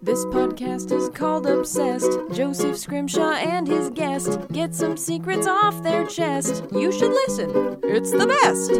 This podcast is called Obsessed. Joseph Scrimshaw and his guest get some secrets off their chest. You should listen, it's the best.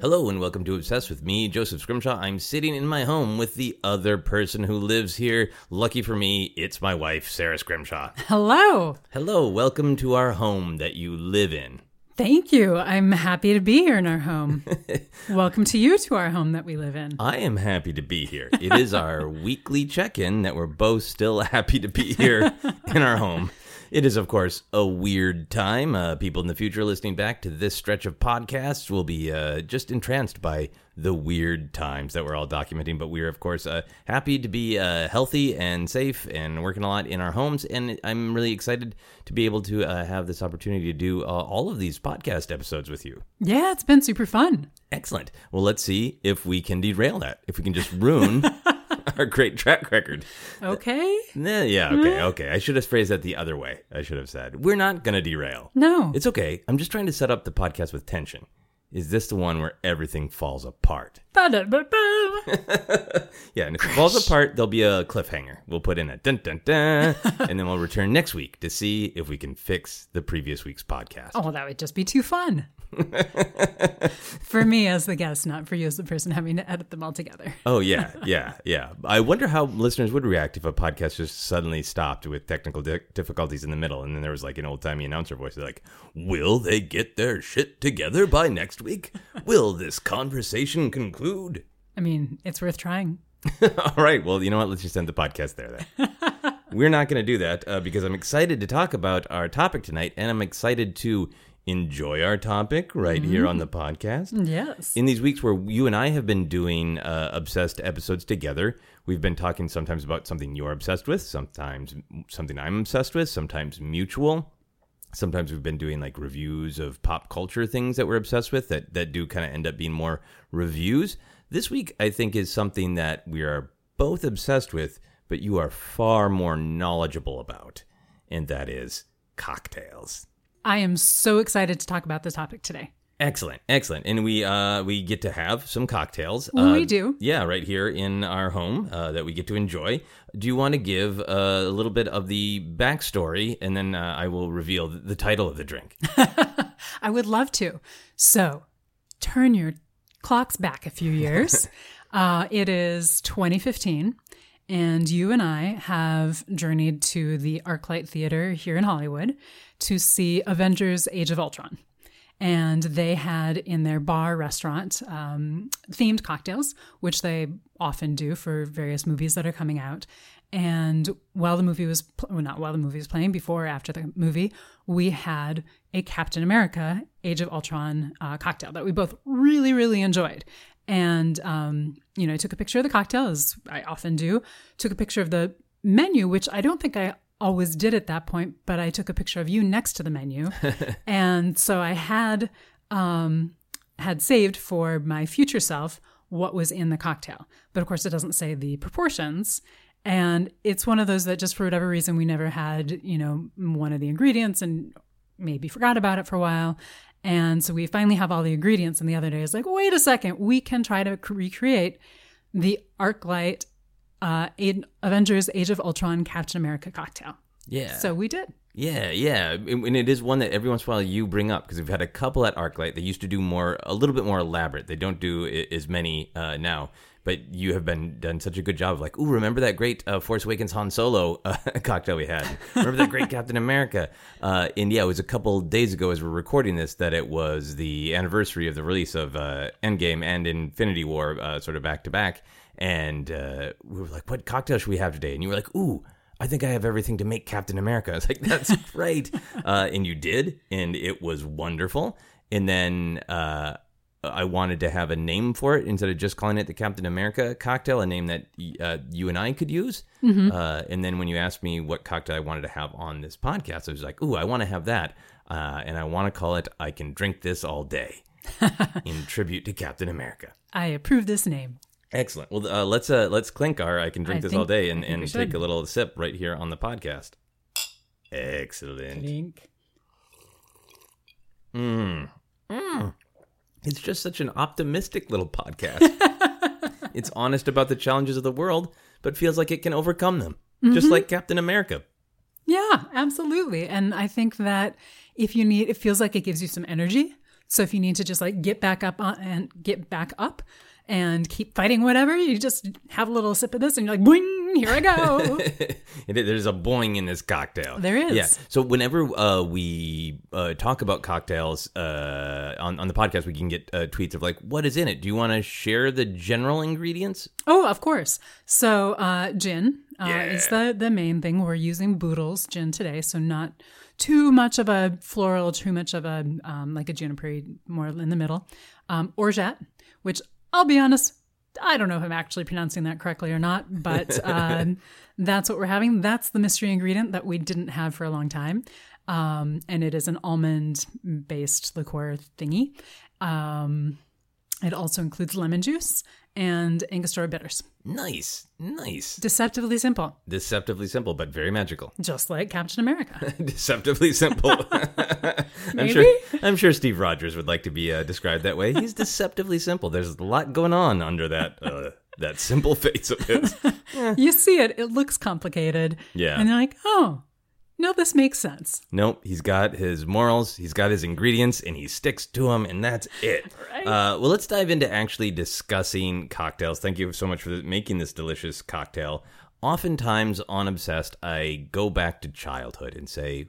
Hello and welcome to Obsessed with me, Joseph Scrimshaw. I'm sitting in my home with the other person who lives here. Lucky for me, it's my wife, Sara Scrimshaw. Hello. Hello, welcome to our home that you live in. Thank you. I'm happy to be here in our home. Welcome to you to our home that we live in. I am happy to be here. It is our weekly check in that we're both still happy to be here in our home. It is, of course, a weird time. Uh, people in the future listening back to this stretch of podcasts will be uh, just entranced by the weird times that we're all documenting. But we're, of course, uh, happy to be uh, healthy and safe and working a lot in our homes. And I'm really excited to be able to uh, have this opportunity to do uh, all of these podcast episodes with you. Yeah, it's been super fun. Excellent. Well, let's see if we can derail that, if we can just ruin our great track record. Okay. Nah, yeah, okay, okay. I should have phrased that the other way. I should have said, we're not going to derail. No. It's okay. I'm just trying to set up the podcast with tension. Is this the one where everything falls apart? Yeah, and if it falls apart, there'll be a cliffhanger. We'll put in a dun dun dun, and then we'll return next week to see if we can fix the previous week's podcast. oh, that would just be too fun. for me as the guest, not for you as the person having to edit them all together. Oh yeah, yeah, yeah. I wonder how listeners would react if a podcast just suddenly stopped with technical di- difficulties in the middle, and then there was like an old timey announcer voice like, "Will they get their shit together by next week? Will this conversation conclude?" I mean, it's worth trying. All right. Well, you know what? Let's just end the podcast there then. We're not going to do that uh, because I'm excited to talk about our topic tonight, and I'm excited to enjoy our topic right here on the podcast. Yes. In these weeks where you and I have been doing uh, obsessed episodes together, we've been talking sometimes about something you're obsessed with, sometimes something I'm obsessed with, sometimes mutual. Sometimes we've been doing like reviews of pop culture things that we're obsessed with that, that do kind of end up being more reviews. This week, I think, is something that we are both obsessed with, but you are far more knowledgeable about, and that is cocktails. I am so excited to talk about this topic today. Excellent, excellent, and we uh we get to have some cocktails. Uh, we do. yeah, right here in our home uh, that we get to enjoy. Do you want to give uh, a little bit of the backstory, and then uh, I will reveal the title of the drink? I would love to. So, turn your clocks back a few years. uh, it is 2015, and you and I have journeyed to the ArcLight Theater here in Hollywood to see Avengers Age of Ultron. And they had in their bar restaurant um, themed cocktails, which they often do for various movies that are coming out. And while the movie was, pl- well, not while the movie was playing, before or after the movie, we had a Captain America Age of Ultron uh, cocktail that we both really, really enjoyed. And, um, you know, I took a picture of the cocktail, as I often do, took a picture of the menu, which I don't think I always did at that point, but I took a picture of you next to the menu. and so I had, um, had saved for my future self what was in the cocktail. But of course, it doesn't say the proportions. And it's one of those that just for whatever reason we never had, you know, one of the ingredients and maybe forgot about it for a while. And so we finally have all the ingredients. And the other day is like, wait a second, we can try to c- recreate the ArcLight uh, Avengers Age of Ultron Captain America cocktail. Yeah. So we did. Yeah, yeah, and and it is one that every once in a while you bring up because we've had a couple at ArcLight. They used to do more, a little bit more elaborate. They don't do as many uh, now, but you have been done such a good job of like, ooh, remember that great uh, Force Awakens Han Solo uh, cocktail we had? Remember that great Captain America? Uh, and yeah, it was a couple days ago as we're recording this that it was the anniversary of the release of uh, Endgame and Infinity War, uh, sort of back to back. And uh, we were like, what cocktail should we have today? And you were like, ooh. I think I have everything to make Captain America. I was like, that's great. uh, and you did, and it was wonderful. And then uh, I wanted to have a name for it instead of just calling it the Captain America cocktail, a name that uh, you and I could use. Uh, and then when you asked me what cocktail I wanted to have on this podcast, I was like, ooh, I want to have that. Uh, and I want to call it I Can Drink This All Day in tribute to Captain America. I approve this name. Excellent. Well, uh, let's uh, let's clink our I can drink I this think- all day and, and take a little sip right here on the podcast. Excellent. Link. It's just such an optimistic little podcast. it's honest about the challenges of the world, but feels like it can overcome them, just mm-hmm. like Captain America. Yeah, absolutely. And I think that if you need, it feels like it gives you some energy. So if you need to just like get back up on, and get back up and keep fighting whatever, you just have a little sip of this and you're like, boing, here I go. There's a boing in this cocktail. There is. Yeah. So whenever uh, we uh, talk about cocktails uh, on on the podcast, we can get uh, tweets of like, "What is in it?" Do you want to share the general ingredients? oh, of course. So uh, gin uh, is the, the main thing. We're using Boodles gin today. So not too much of a floral, too much of a, um, like a juniper, more in the middle. Um, orgeat, which I'll be honest, I don't know if I'm actually pronouncing that correctly or not, but um, that's what we're having. That's the mystery ingredient that we didn't have for a long time. Um, and it is an almond based liqueur thingy. Um, it also includes lemon juice and Angostura bitters. Nice, nice, Deceptively simple, deceptively simple, but very magical. just like Captain America. deceptively simple. I'm sure. I'm sure Steve Rogers would like to be uh, described that way. He's deceptively simple. There's a lot going on under that uh, that simple face of his. you see it, it looks complicated. Yeah. And you're like, oh, no, this makes sense. Nope, he's got his morals, he's got his ingredients, and he sticks to them, and that's it. Right. Uh, well, let's dive into actually discussing cocktails. Thank you so much for making this delicious cocktail. Oftentimes on Obsessed, I go back to childhood and say,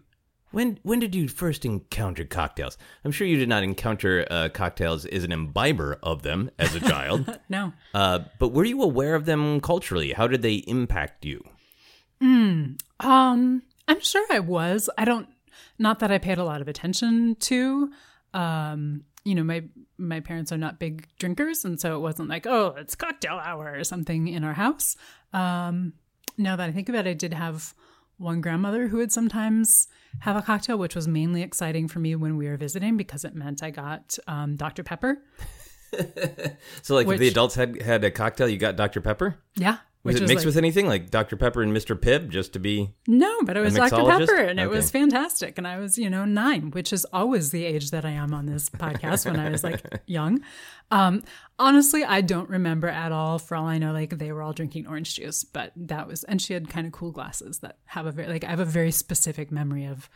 when when did you first encounter cocktails? I'm sure you did not encounter uh, cocktails as an imbiber of them as a child, No. uh, but were you aware of them culturally? How did they impact you? Hmm. Um, I'm sure I was. I don't not that I paid a lot of attention to. Um, you know, my my parents are not big drinkers, and so it wasn't like, oh, it's cocktail hour or something in our house. Um, now that I think about it, I did have one grandmother who would sometimes have a cocktail, which was mainly exciting for me when we were visiting because it meant I got um, Dr. Pepper. So, like, if the adults had had a cocktail, you got Dr Pepper. Yeah. Was which it mixed like- with anything like Dr. Pepper and Mr. Pibb just to be? No, but it was Dr. Pepper and it was fantastic. And I was, you know, nine, which is always the age that I am on this podcast when I was like young. Um, honestly, I don't remember at all. For all I know, like they were all drinking orange juice, but that was, and she had kind of cool glasses that have a very, like, I have a very specific memory of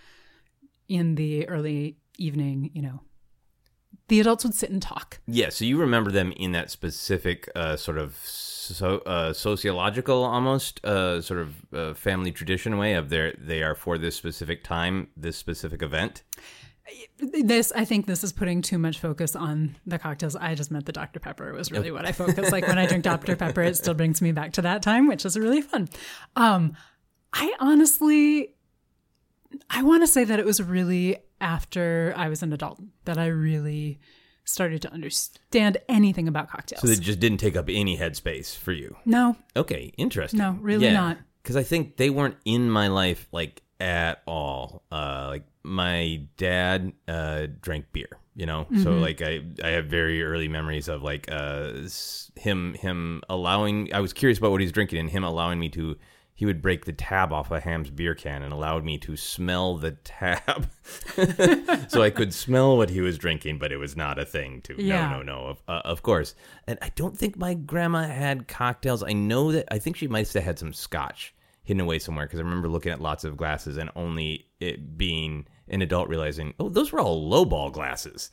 in the early evening, you know, the adults would sit and talk. Yeah, so you remember them in that specific uh, sort of so uh, sociological, almost uh, sort of uh, family tradition way of their they are for this specific time, this specific event. This, I think this is putting too much focus on the cocktails. I just meant the Dr. Pepper. Was really what I focused. Like when I drink Dr. Pepper, it still brings me back to that time, which is really fun. Um, I honestly, I want to say that it was really after I was an adult that I really started to understand anything about cocktails. So they just didn't take up any headspace for you. no, Okay, interesting. No, really not. Because I think they weren't in my life like at all. Uh, like my dad uh, drank beer, you know. Mm-hmm. So like I I have very early memories of like uh, him him allowing. I was curious about what he's drinking and him allowing me to. He would break the tab off a Hamm's beer can and allowed me to smell the tab, so I could smell what he was drinking, but it was not a thing to. Yeah. No, no, no. Of, uh, of course. And I don't think my grandma had cocktails. I know that I think she might have had some scotch hidden away somewhere because I remember looking at lots of glasses and only it being an adult realizing, oh, those were all lowball glasses.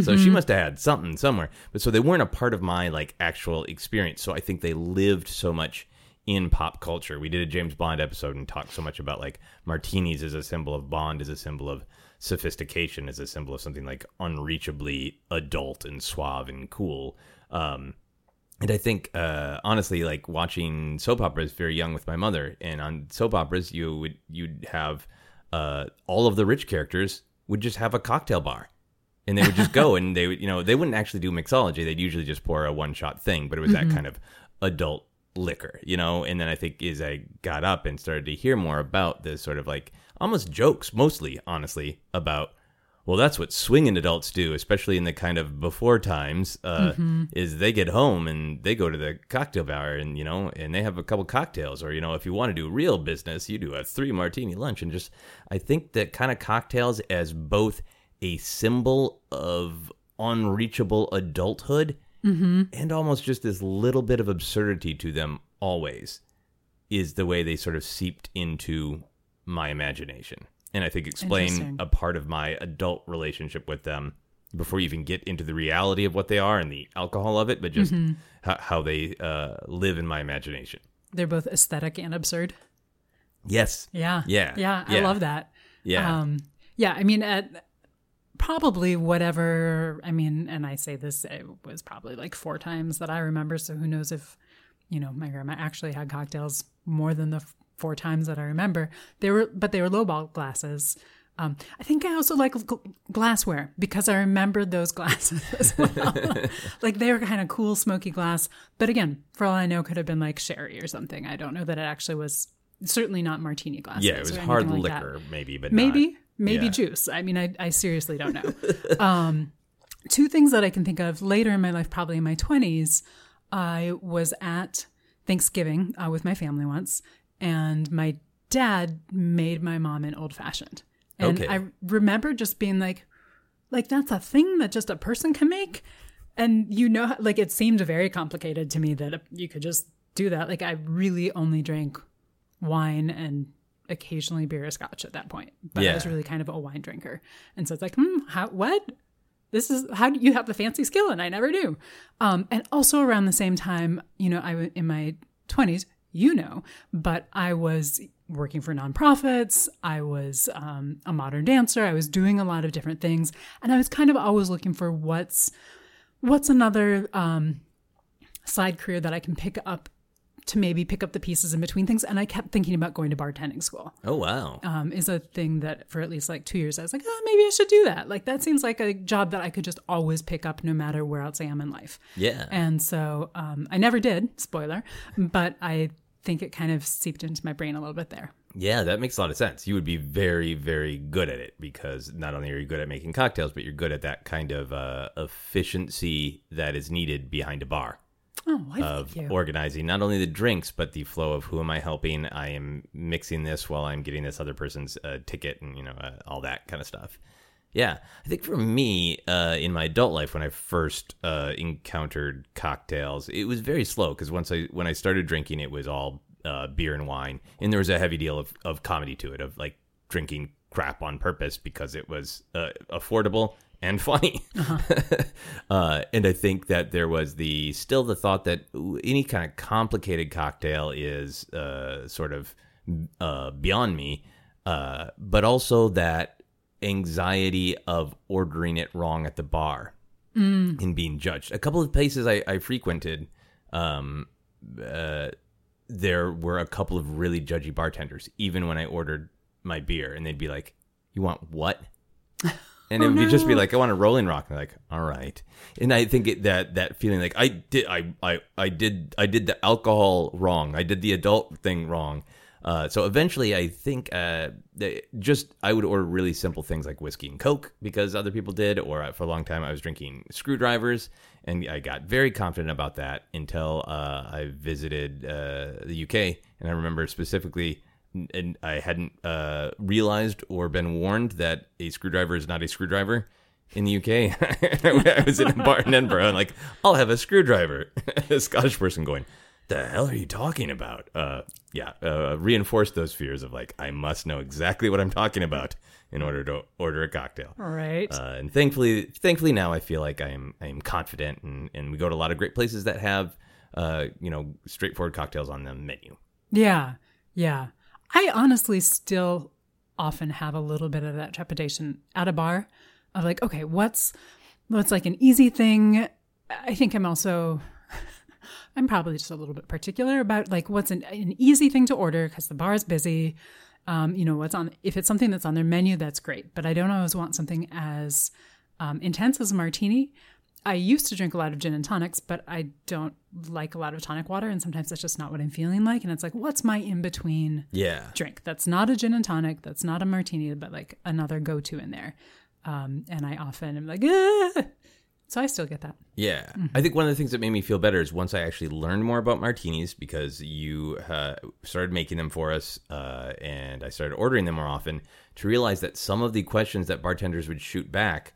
So she must have had something somewhere. But so they weren't a part of my like actual experience. So I think they lived so much in pop culture. We did a James Bond episode and talked so much about like martinis as a symbol of Bond, as a symbol of sophistication, as a symbol of something like unreachably adult and suave and cool. Um, and I think, uh, honestly, like watching soap operas very young with my mother, and on soap operas, you would you'd have uh, all of the rich characters would just have a cocktail bar, and they would just go and they would, you know, they wouldn't actually do mixology. They'd usually just pour a one shot thing, but it was that kind of adult liquor, you know. And then I think as I got up and started to hear more about this sort of like almost jokes, mostly honestly about well, that's what swinging adults do, especially in the kind of before times. Uh, Is they get home and they go to the cocktail bar and you know, and they have a couple cocktails, or you know, if you want to do real business, you do a three martini lunch, and just I think that kind of cocktails as both a symbol of unreachable adulthood and almost just this little bit of absurdity to them always is the way they sort of seeped into my imagination. And I think explain a part of my adult relationship with them before you even get into the reality of what they are and the alcohol of it, but just Mm-hmm. how, how they uh, live in my imagination. They're both aesthetic and absurd. Yes. Yeah. Yeah. Yeah. I love that. Yeah. Um, yeah. I mean, at probably whatever, I mean, and I say this, it was probably like four times that I remember. So who knows if, you know, my grandma actually had cocktails more than the f- four times that I remember. They were, but they were lowball glasses. Um, I think I also like gl- glassware because I remembered those glasses as well. like they were kind of cool, smoky glass. But again, for all I know, could have been like sherry or something. I don't know that it actually was. Certainly not martini glasses. yeah, it was hard like that. liquor, maybe, but Maybe, maybe yeah. juice. I mean, I, I seriously don't know. um, two things that I can think of later in my life, probably in my 20s, I was at Thanksgiving uh, with my family once, and my dad made my mom an old fashioned. And Okay. I remember just being like, like, that's a thing that just a person can make. And you know, like, it seemed very complicated to me that you could just do that. Like, I really only drank wine and occasionally beer or scotch at that point. But I was really kind of a wine drinker. And so it's like, hmm, how, what? This is how do you have the fancy skill? And I never do. Um, and also around the same time, you know, I was in my 20s, you know, but I was working for nonprofits. I was um, a modern dancer. I was doing a lot of different things. And I was kind of always looking for what's, what's another um, side career that I can pick up to maybe pick up the pieces in between things. And I kept thinking about going to bartending school. Oh, wow. Um, is a thing that for at least like two years I was like, oh, maybe I should do that. Like that seems like a job that I could just always pick up no matter where else I am in life. yeah. And so um, I never did, spoiler, but I think it kind of seeped into my brain a little bit there. Yeah, that makes a lot of sense. You would be very, very good at it because not only are you good at making cocktails, but you're good at that kind of uh, efficiency that is needed behind a bar Oh, of organizing not only the drinks, but the flow of who am I helping? I am mixing this while I'm getting this other person's uh, ticket and, you know, uh, all that kind of stuff. Yeah, I think for me, uh, in my adult life, when I first uh, encountered cocktails, it was very slow because once I when I started drinking, it was all uh, beer and wine, and there was a heavy deal of, of comedy to it, of like drinking crap on purpose because it was uh, affordable and funny. uh, and I think that there was the still the thought that any kind of complicated cocktail is uh, sort of uh, beyond me, uh, but also that anxiety of ordering it wrong at the bar and being judged. A couple of places I, I frequented, um, uh, there were a couple of really judgy bartenders, even when I ordered my beer, and they'd be like, "You want what?" And it would be just be like, "I want a Rolling Rock." And I'm like, "All right." And I think it, that that feeling like I did, I, I, I did, I did the alcohol wrong. I did the adult thing wrong. Uh, so eventually, I think uh, just I would order really simple things like whiskey and coke because other people did, or for a long time I was drinking screwdrivers, and I got very confident about that until uh, I visited uh, the UK, and I remember specifically. And I hadn't uh, realized or been warned that a screwdriver is not a screwdriver in the UK. I was in a bar in Edinburgh, and like, I'll have a screwdriver. a Scottish person going, the hell are you talking about? Uh, yeah, uh, reinforce those fears of like, I must know exactly what I'm talking about in order to order a cocktail. All right. Uh, and thankfully, thankfully now I feel like I am I am confident, and, and we go to a lot of great places that have, uh, you know, straightforward cocktails on the menu. Yeah. Yeah. I honestly still often have a little bit of that trepidation at a bar of like, okay, what's what's like an easy thing? I think I'm also I'm probably just a little bit particular about like what's an, an easy thing to order because the bar is busy. Um, you know, what's on if it's something that's on their menu, that's great. But I don't always want something as um, intense as a martini. I used to drink a lot of gin and tonics, but I don't like a lot of tonic water, and sometimes that's just not what I'm feeling like. And it's like, what's my in between Yeah, drink? That's not a gin and tonic, that's not a martini, but like another go to in there. Um, and I often am like, ah! so I still get that. Yeah. I think one of the things that made me feel better is once I actually learned more about martinis because you uh, started making them for us uh, and I started ordering them more often to realize that some of the questions that bartenders would shoot back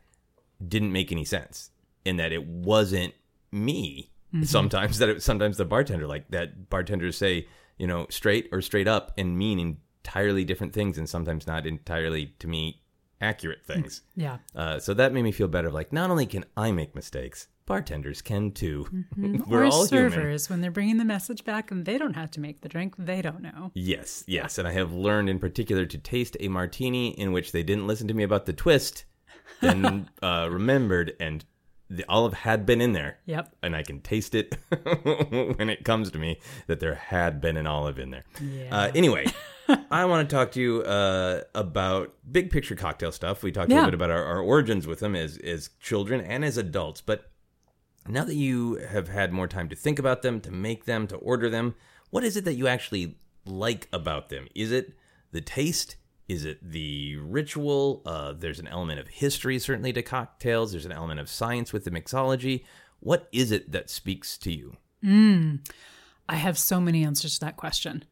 didn't make any sense and that it wasn't me Mm-hmm. sometimes that it, sometimes the bartender like that bartenders say you know straight or straight up and mean entirely different things and sometimes not entirely to me accurate things Yeah. uh, so that made me feel better like not only can i make mistakes bartenders can too we're or all human servers when they're bringing the message back and they don't have to make the drink, they don't know. Yes, yes. And I have learned in particular to taste a martini in which they didn't listen to me about the twist, then uh, remembered, and the olive had been in there. Yep. And I can taste it when it comes to me that there had been an olive in there. Uh, anyway, I want to talk to you uh, about big picture cocktail stuff. We talked a little bit about our, our origins with them as, as children and as adults, but now that you have had more time to think about them, to make them, to order them, what is it that you actually like about them? Is it the taste? Is it the ritual? Uh, there's an element of history, certainly, to cocktails. There's an element of science with the mixology. What is it that speaks to you? I have so many answers to that question.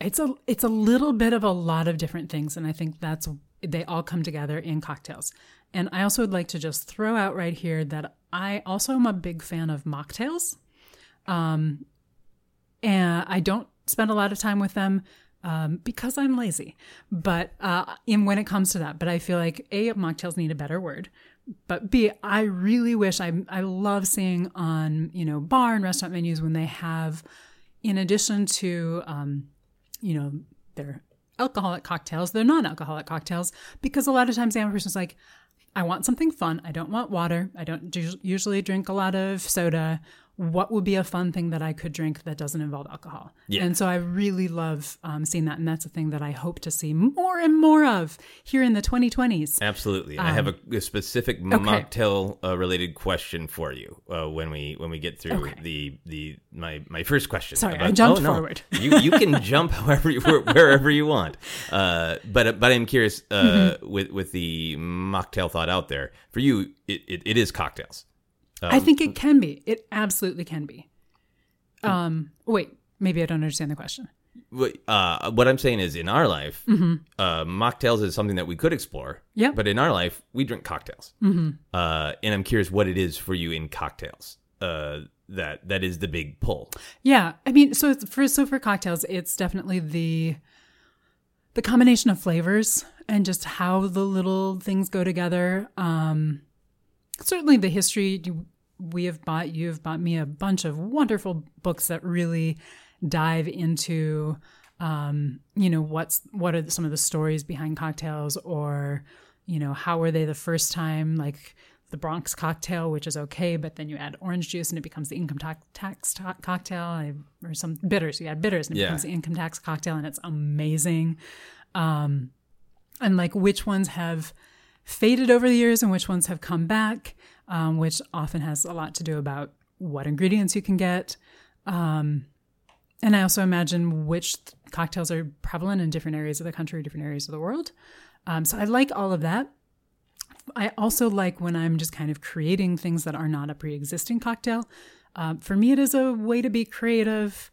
It's a it's a little bit of a lot of different things, and I think that's they all come together in cocktails. And I also would like to just throw out right here that I also am a big fan of mocktails. Um, and I don't spend a lot of time with them um, because I'm lazy. But uh, in when it comes to that, but I feel like a mocktails need a better word. But B, I really wish I I love seeing on you know bar and restaurant menus when they have, in addition to um, you know their alcoholic cocktails, their non-alcoholic cocktails, because a lot of times the person's like, I want something fun. I don't want water. I don't usually drink a lot of soda. What would be a fun thing that I could drink that doesn't involve alcohol? Yeah. And so I really love um, seeing that. And that's a thing that I hope to see more and more of here in the 2020s. Absolutely. And I have a, a specific mocktail uh, related question for you uh, when we when we get through Okay. the the my my first question. Sorry, I jumped oh, no. forward. you you can jump however you, where- wherever you want. Uh, but but I'm curious uh, Mm-hmm. with with the mocktail thought out there for you. It, it, it is cocktails. I think it can be. It absolutely can be. Um, wait, maybe I don't understand the question. What- Uh, what I'm saying is, in our life, uh, mocktails is something that we could explore. Mm-hmm. But in our life, we drink cocktails. Mm-hmm. Uh, and I'm curious what it is for you in cocktails. Uh, that that is the big pull. Yeah, I mean, so for so for cocktails, it's definitely the the combination of flavors and just how the little things go together. Um, certainly, the history you, we have bought, you have bought me a bunch of wonderful books that really dive into, um, you know, what's what are some of the stories behind cocktails, or you know, how were they the first time, like the Bronx cocktail, which is okay, but then you add orange juice and it becomes the income tax, tax to- cocktail, or some bitters. You add bitters and it Yeah. becomes the income tax cocktail, and it's amazing. Um, and like which ones have faded over the years and which ones have come back, um, which often has a lot to do about what ingredients you can get. Um, and I also imagine which th- cocktails are prevalent in different areas of the country, different areas of the world. Um, so I like all of that. I also like when I'm just kind of creating things that are not a pre existing cocktail. Um, for me, it is a way to be creative.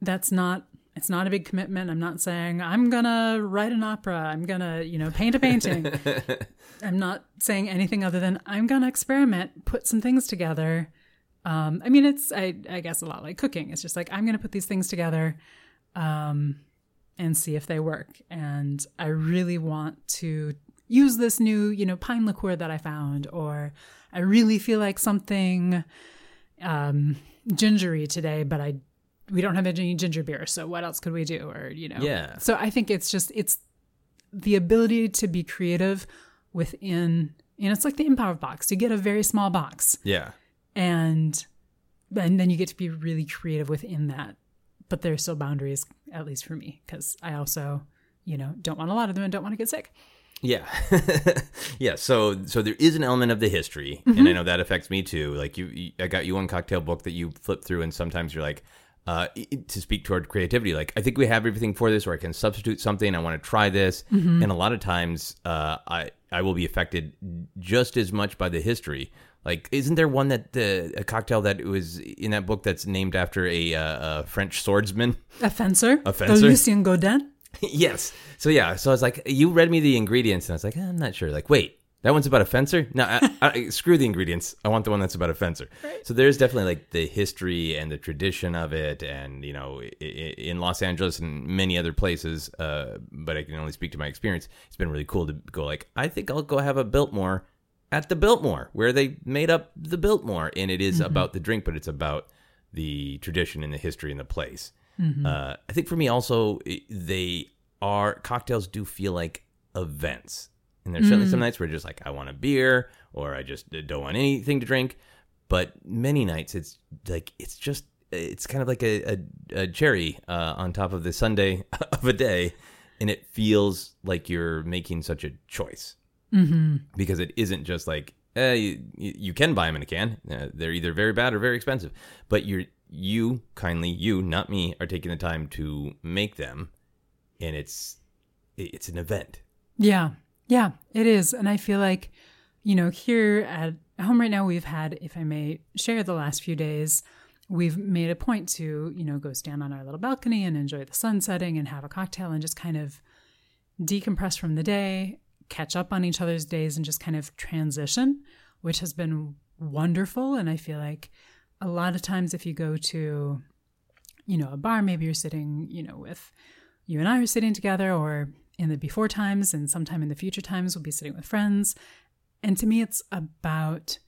That's not. It's not a big commitment. I'm not saying I'm gonna write an opera. I'm gonna, you know, paint a painting. I'm not saying anything other than I'm gonna experiment, put some things together. Um, I mean, it's I, I guess a lot like cooking. It's just like I'm gonna put these things together, um, and see if they work. And I really want to use this new, you know, pine liqueur that I found, or I really feel like something um, gingery today, but I we don't have any ginger beer, so what else could we do? Or you know, Yeah. So I think it's just it's the ability to be creative within, and it's like the improv box. You get a very small box, Yeah. and and then you get to be really creative within that. But there's still boundaries, at least for me, because I also, you know, don't want a lot of them and don't want to get sick. Yeah, yeah. So, so there is an element of the history, Mm-hmm. and I know that affects me too. Like you, you, I got you one cocktail book that you flip through, and sometimes you're like, uh, to speak toward creativity. Like, I think we have everything for this, or I can substitute something. I want to try this, Mm-hmm. and a lot of times, uh, I I will be affected just as much by the history. Like, isn't there one that the a cocktail that was in that book that's named after a, uh, a French swordsman? A fencer, A fencer? Lucien Gaudin. yes. So yeah. So I was like, you read me the ingredients, and I was like, eh, I'm not sure. Like, wait, That one's about a fencer. No, I, I, screw the ingredients. I want the one that's about a fencer. So there's definitely like the history and the tradition of it, and you know, in Los Angeles and many other places. Uh, but I can only speak to my experience. It's been really cool to go like, I think I'll go have a Biltmore at the Biltmore where they made up the Biltmore, and it is about the drink, but it's about the tradition and the history and the place. Uh, I think for me also, they are cocktails do feel like events. And there's certainly some nights where it's just like I want a beer or I just don't want anything to drink. But many nights it's like it's just it's kind of like a, a, a cherry uh, on top of the sundae of a day, and it feels like you're making such a choice Mm-hmm. because it isn't just like eh, you, you can buy them in a can. Uh, they're either very bad or very expensive, but you're you kindly you not me are taking the time to make them, and it's it's an event. Yeah. Yeah, it is. And I feel like, you know, here at home right now, we've had, if I may share the last few days, we've made a point to, you know, go stand on our little balcony and enjoy the sun setting and have a cocktail and just kind of decompress from the day, catch up on each other's days, and just kind of transition, which has been wonderful. And I feel like a lot of times if you go to, you know, a bar, maybe you're sitting, you know, with you and I are sitting together, or in the before times, and sometime in the future times, we'll be sitting with friends. And to me, it's about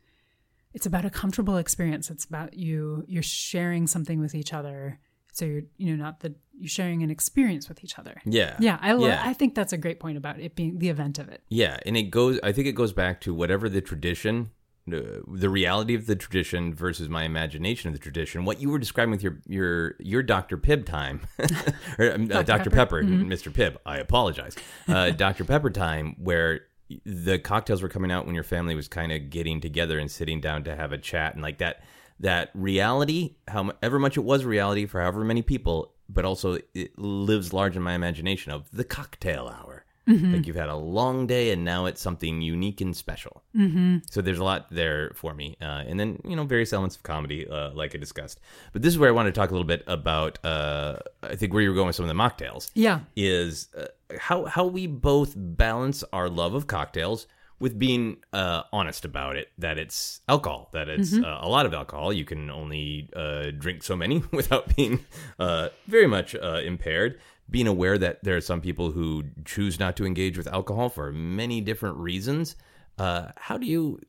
it's about a comfortable experience. It's about you you're sharing something with each other. So you're you know not the you're sharing an experience with each other. Yeah, Yeah, I lo- Yeah. I think that's a great point about it being the event of it. Yeah, and it goes. I think it goes back to whatever the tradition, the reality of the tradition versus my imagination of the tradition. What you were describing with your your your Dr. Pibb time, or um, uh, Dr. Pepper, Mr. Pibb. I apologize, uh, Dr. Pepper time, where the cocktails were coming out when your family was kind of getting together and sitting down to have a chat, and like that that reality, however much it was reality for however many people, but also it lives large in my imagination of the cocktail hour. Like you've had a long day and now it's something unique and special. Mm-hmm. So there's a lot there for me. Uh, and then, you know, various elements of comedy, uh, like I discussed. But this is where I want to talk a little bit about, uh, I think where you were going with some of the mocktails Yeah. is uh, how, how we both balance our love of cocktails with being uh, honest about it that it's alcohol, that it's uh, a lot of alcohol. You can only uh, drink so many without being uh, very much uh, impaired. Being aware that there are some people who choose not to engage with alcohol for many different reasons. Uh, how do you?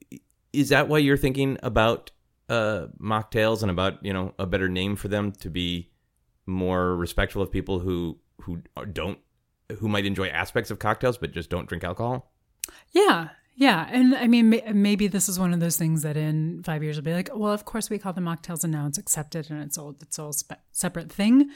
Is that why you're thinking about uh, mocktails and about you know a better name for them to be more respectful of people who who don't who might enjoy aspects of cocktails but just don't drink alcohol? Yeah. Yeah. And I mean, maybe this is one of those things that in five years will be like, well, of course we call them mocktails and now it's accepted and it's all, it's all spe- separate thing.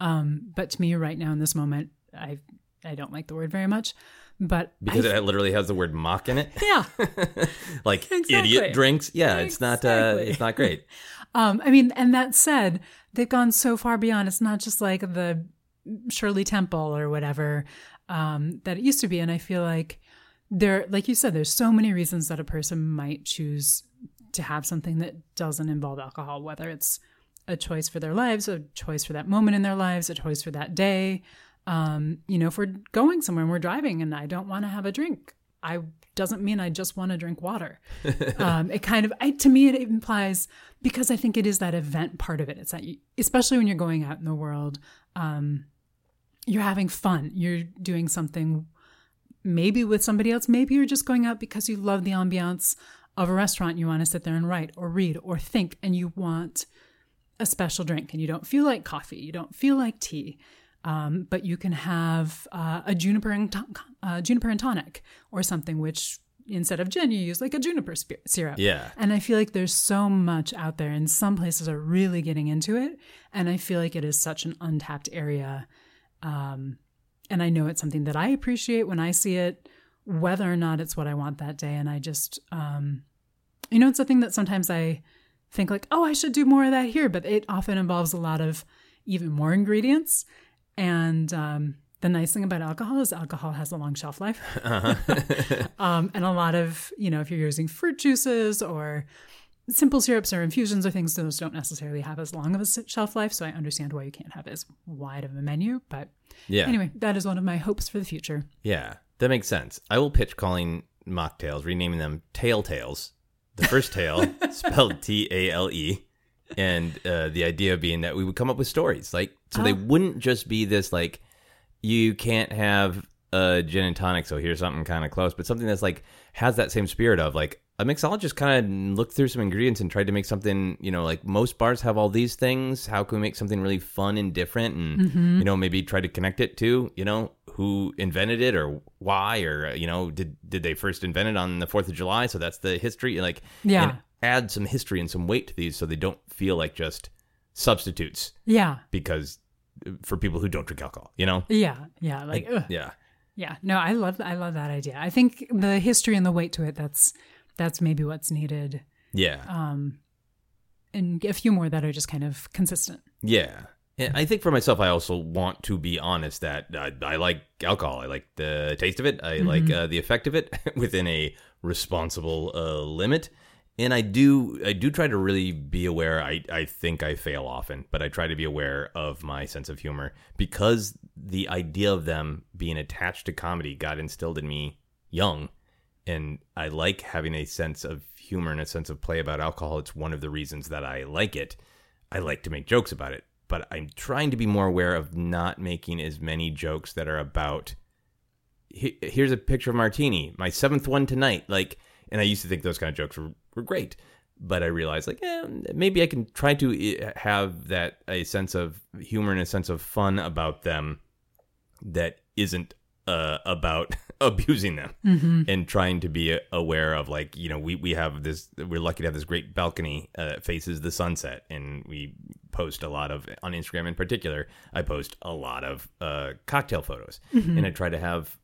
Um, but to me right now in this moment, I, I don't like the word very much, but Because I, it literally has the word mock in it, yeah. like Exactly. idiot drinks. Yeah, it's not. Uh, it's not great. Um, I mean, and that said, they've gone so far beyond. It's not just like the Shirley Temple or whatever um, that it used to be. And I feel like there, like you said, there's so many reasons that a person might choose to have something that doesn't involve alcohol, whether it's a choice for their lives, a choice for that moment in their lives, a choice for that day. Um, you know, if we're going somewhere and we're driving and I don't want to have a drink, I doesn't mean I just want to drink water. um, it kind of, I, to me, it implies because I think it is that event part of it. It's that, you, especially when you're going out in the world, um, you're having fun. You're doing something maybe with somebody else. Maybe you're just going out because you love the ambiance of a restaurant. You want to sit there and write or read or think, and you want a special drink, and you don't feel like coffee. You don't feel like tea. Um, but you can have uh, a juniper and to- uh, juniper and tonic or something which instead of gin you use like a juniper sp- syrup Yeah. and i feel like there's so much out there and some places are really getting into it and i feel like it is such an untapped area um, and i know it's something that i appreciate when i see it whether or not it's what i want that day and i just um, you know it's a thing that sometimes i think like oh i should do more of that here but it often involves a lot of even more ingredients and um, the nice thing about alcohol is alcohol has a long shelf life. um, and a lot of, you know, if you're using fruit juices or simple syrups or infusions or things, those don't necessarily have as long of a shelf life. So I understand why you can't have as wide of a menu. But Yeah. anyway, that is one of my hopes for the future. Yeah, that makes sense. I will pitch calling mocktails, renaming them Tail Tales. The first tale spelled T A L E, and uh, the idea being that we would come up with stories, like so they wouldn't just be this like you can't have a gin and tonic, so here's something kind of close, but something that's like has that same spirit of like a mixologist kind of looked through some ingredients and tried to make something, you know, like most bars have all these things. How can we make something really fun and different and, you know, maybe try to connect it to, you know, who invented it or why or, uh, you know, did, did they first invent it on the 4th of July? So that's the history. Like, Yeah. add some history and some weight to these so they don't feel like just substitutes Yeah. because uh, for people who don't drink alcohol, you know? Yeah. Yeah. Like, ugh. Yeah. yeah. No, I love, I love that idea. I think the history and the weight to it, that's, that's maybe what's needed. Yeah. Um, and a few more that are just kind of consistent. Yeah. And I think for myself, I also want to be honest that I, I like alcohol. I like the taste of it. I like uh, the effect of it within a responsible uh, limit. And I do, I do try to really be aware. I, I think I fail often, but I try to be aware of my sense of humor because the idea of them being attached to comedy got instilled in me young and I like having a sense of humor and a sense of play about alcohol. It's one of the reasons that I like it. I like to make jokes about it, but I'm trying to be more aware of not making as many jokes that are about. Here's a picture of martini, my seventh one tonight. Like, and I used to think those kind of jokes were, were great, but I realized like, eh, maybe I can try to eh, have that a sense of humor and a sense of fun about them that isn't uh, about abusing them and trying to be aware of like you know we we have this we're lucky to have this great balcony uh, faces the sunset and we post a lot of on Instagram in particular I post a lot of uh, cocktail photos and I try to have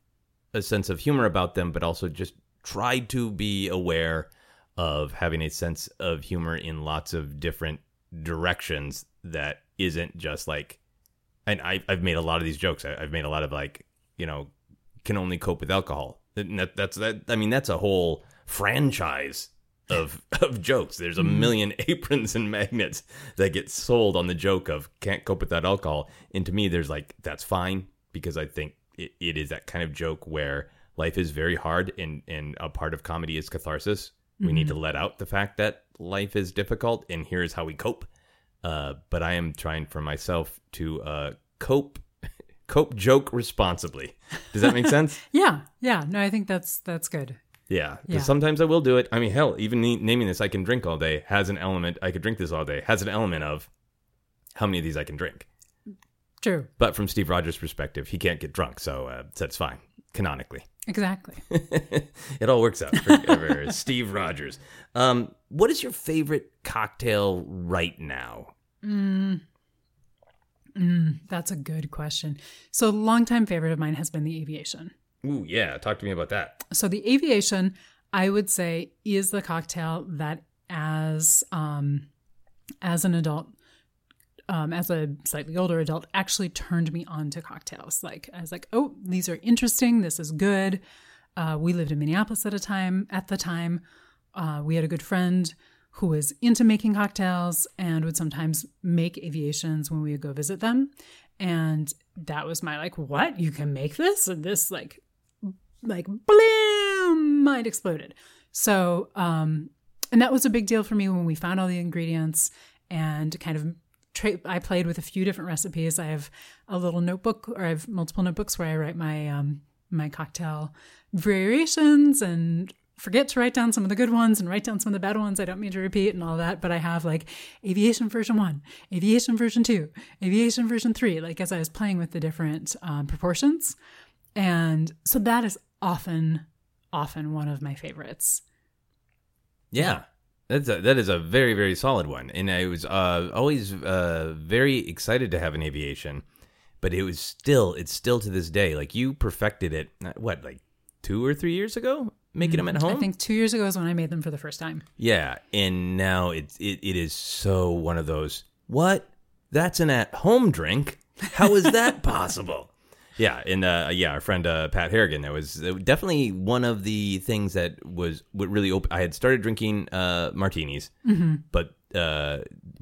a sense of humor about them but also just try to be aware of having a sense of humor in lots of different directions that isn't just like and I, I've made a lot of these jokes. I, I've made a lot of like, you know, can only cope with alcohol. That, that's that. I mean, that's a whole franchise of of jokes. There's a million aprons and magnets that get sold on the joke of can't cope with that alcohol. And to me, there's like that's fine because I think it, it is that kind of joke where life is very hard and and a part of comedy is catharsis. We need to let out the fact that life is difficult, and here's how we cope. Uh, but I am trying for myself to uh, cope cope joke responsibly. Does that make sense? Yeah. Yeah. No, I think that's, that's good. Yeah, 'cause Yeah. sometimes I will do it. I mean, hell, even naming this, I can drink all day has an element. I could drink this all day has an element of how many of these I can drink. True. But from Steve Rogers' perspective, he can't get drunk, so uh, that's fine canonically. Exactly. it all works out for, Steve Rogers. Um, what is your favorite cocktail right now? That's a good question. So, a longtime favorite of mine has been the aviation. Ooh, yeah, talk to me about that. So, the aviation, I would say, is the cocktail that, as um, as an adult, um, as a slightly older adult, actually turned me on to cocktails. Like I was like, oh, these are interesting. This is good. Uh, we lived in Minneapolis at a time. At the time, uh, we had a good friend who was into making cocktails and would sometimes make aviations when we would go visit them. And that was my like, what? You can make this? And this like like blam mind exploded so um and that was a big deal for me when we found all the ingredients and kind of tra- i played with a few different recipes i have a little notebook or i have multiple notebooks where i write my um my cocktail variations and forget to write down some of the good ones and write down some of the bad ones i don't mean to repeat and all that but i have like aviation version one aviation version two aviation version three like as i was playing with the different um, proportions and so that is often, often one of my favorites. Yeah. That's a, that is a very very solid one, and I was uh, always uh, very excited to have an aviation, but it was still it's still to this day like you perfected it what like two or three years ago making them at home. I think two years ago is when I made them for the first time. Yeah, and now it's it, it is so one of those what that's an at home drink. How is that possible? Yeah, and uh, yeah, our friend uh, Pat Harrigan. That was definitely one of the things that was what really. Op- I had started drinking uh, martinis, but uh,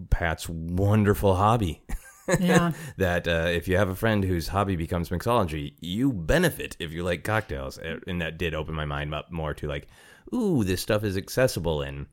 Pat's wonderful hobby Yeah. that uh, if you have a friend whose hobby becomes mixology, you benefit if you like cocktails. Uh, And that did open my mind up more to like, ooh, this stuff is accessible and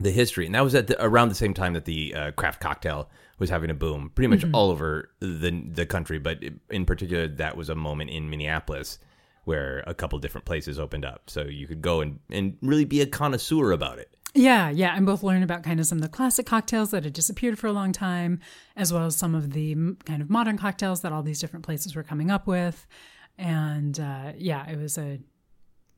the history. And that was at the, around the same time that the uh, craft cocktail was having a boom, pretty much all over the the country. But in particular, that was a moment in Minneapolis where a couple different places opened up, so you could go and and really be a connoisseur about it. Yeah, yeah, and both learn about kind of some of the classic cocktails that had disappeared for a long time, as well as some of the kind of modern cocktails that all these different places were coming up with. And uh, yeah, it was a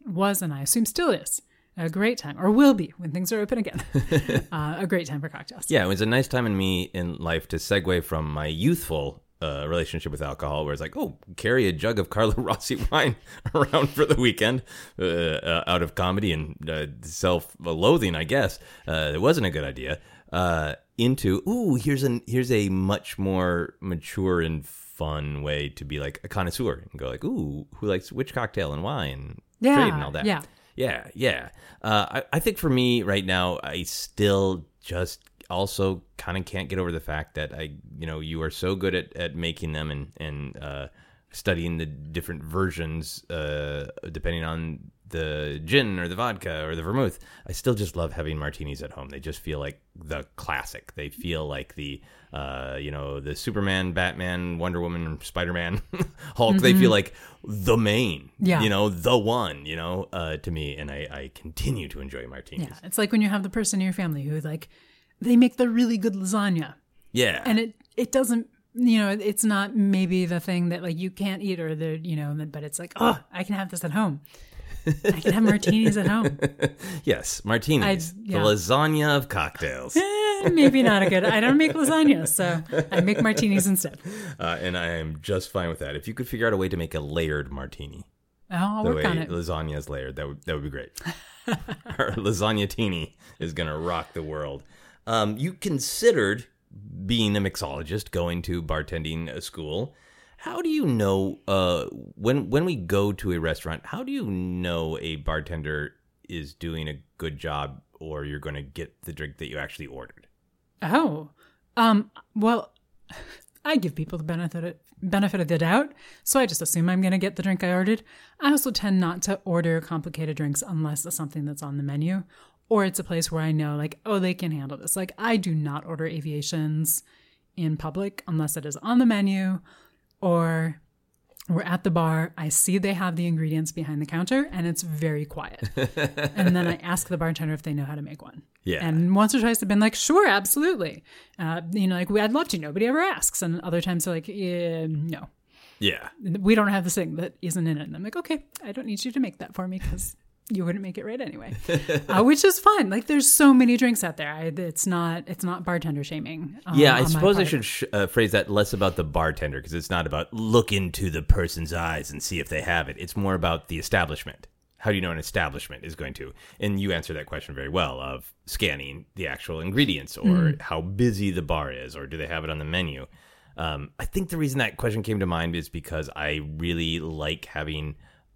was and I assume still is a great time, or will be when things are open again. uh, a great time for cocktails. Yeah, it was a nice time in me in life to segue from my youthful uh, relationship with alcohol, where it's like, oh, carry a jug of Carlo Rossi wine around for the weekend, uh, uh, out of comedy and uh, self-loathing, I guess. Uh, it wasn't a good idea. Uh, into, ooh, here's a here's a much more mature and fun way to be like a connoisseur and go like, ooh, who likes which cocktail and why and Yeah, trade and all that. yeah. Yeah, yeah. Uh, I, I think for me right now, I still just also kind of can't get over the fact that I, you know, you are so good at, at making them and and uh, studying the different versions, uh, depending on the gin or the vodka or the vermouth. I still just love having martinis at home. They just feel like the classic. They feel like the, uh, you know, the Superman, Batman, Wonder Woman, Spider Man, Hulk. They feel like the main, Yeah. you know, the one, you know, uh, to me. And I, I continue to enjoy martinis. Yeah, it's like when you have the person in your family who like they make the really good lasagna, Yeah. and it it doesn't you know it's not maybe the thing that like you can't eat or the you know but it's like oh I can have this at home. I can have martinis at home. yes, martinis. I- yeah. The lasagna of cocktails. Eh, maybe not a good. I don't make lasagna, so I make martinis instead. uh, and I am just fine with that. If you could figure out a way to make a layered martini, Oh, I'll the work way on it. lasagna is layered, that would that would be great. Our lasagna teeny is gonna rock the world. Um, you considered being a mixologist, going to bartending school. How do you know uh, when when we go to a restaurant? How do you know a bartender is doing a good job, or you're going to get the drink that you actually ordered? Oh, um, well, I give people the benefit of, benefit of the doubt, so I just assume I'm going to get the drink I ordered. I also tend not to order complicated drinks unless it's something that's on the menu, or it's a place where I know, like, oh, they can handle this. Like, I do not order aviations in public unless it is on the menu, or we're at the bar. I see they have the ingredients behind the counter, and it's very quiet. and then I ask the bartender if they know how to make one. Yeah. And once or twice they've been like, sure, absolutely. Uh, you know, like, I'd love to. Nobody ever asks. And other times they're like, eh, no, Yeah, we don't have this thing that isn't in it. And I'm like, okay, I don't need you to make that for me because you wouldn't make it right anyway. uh, which is fine. Like, there's so many drinks out there. I, it's not, it's not bartender shaming. um, Yeah, I suppose I should sh- uh, phrase that less about the bartender because it's not about look into the person's eyes and see if they have it. It's more about the establishment. How do you know an establishment is going to? And you answer that question very well of scanning the actual ingredients or how busy the bar is or do they have it on the menu. Um, I think the reason that question came to mind is because I really like having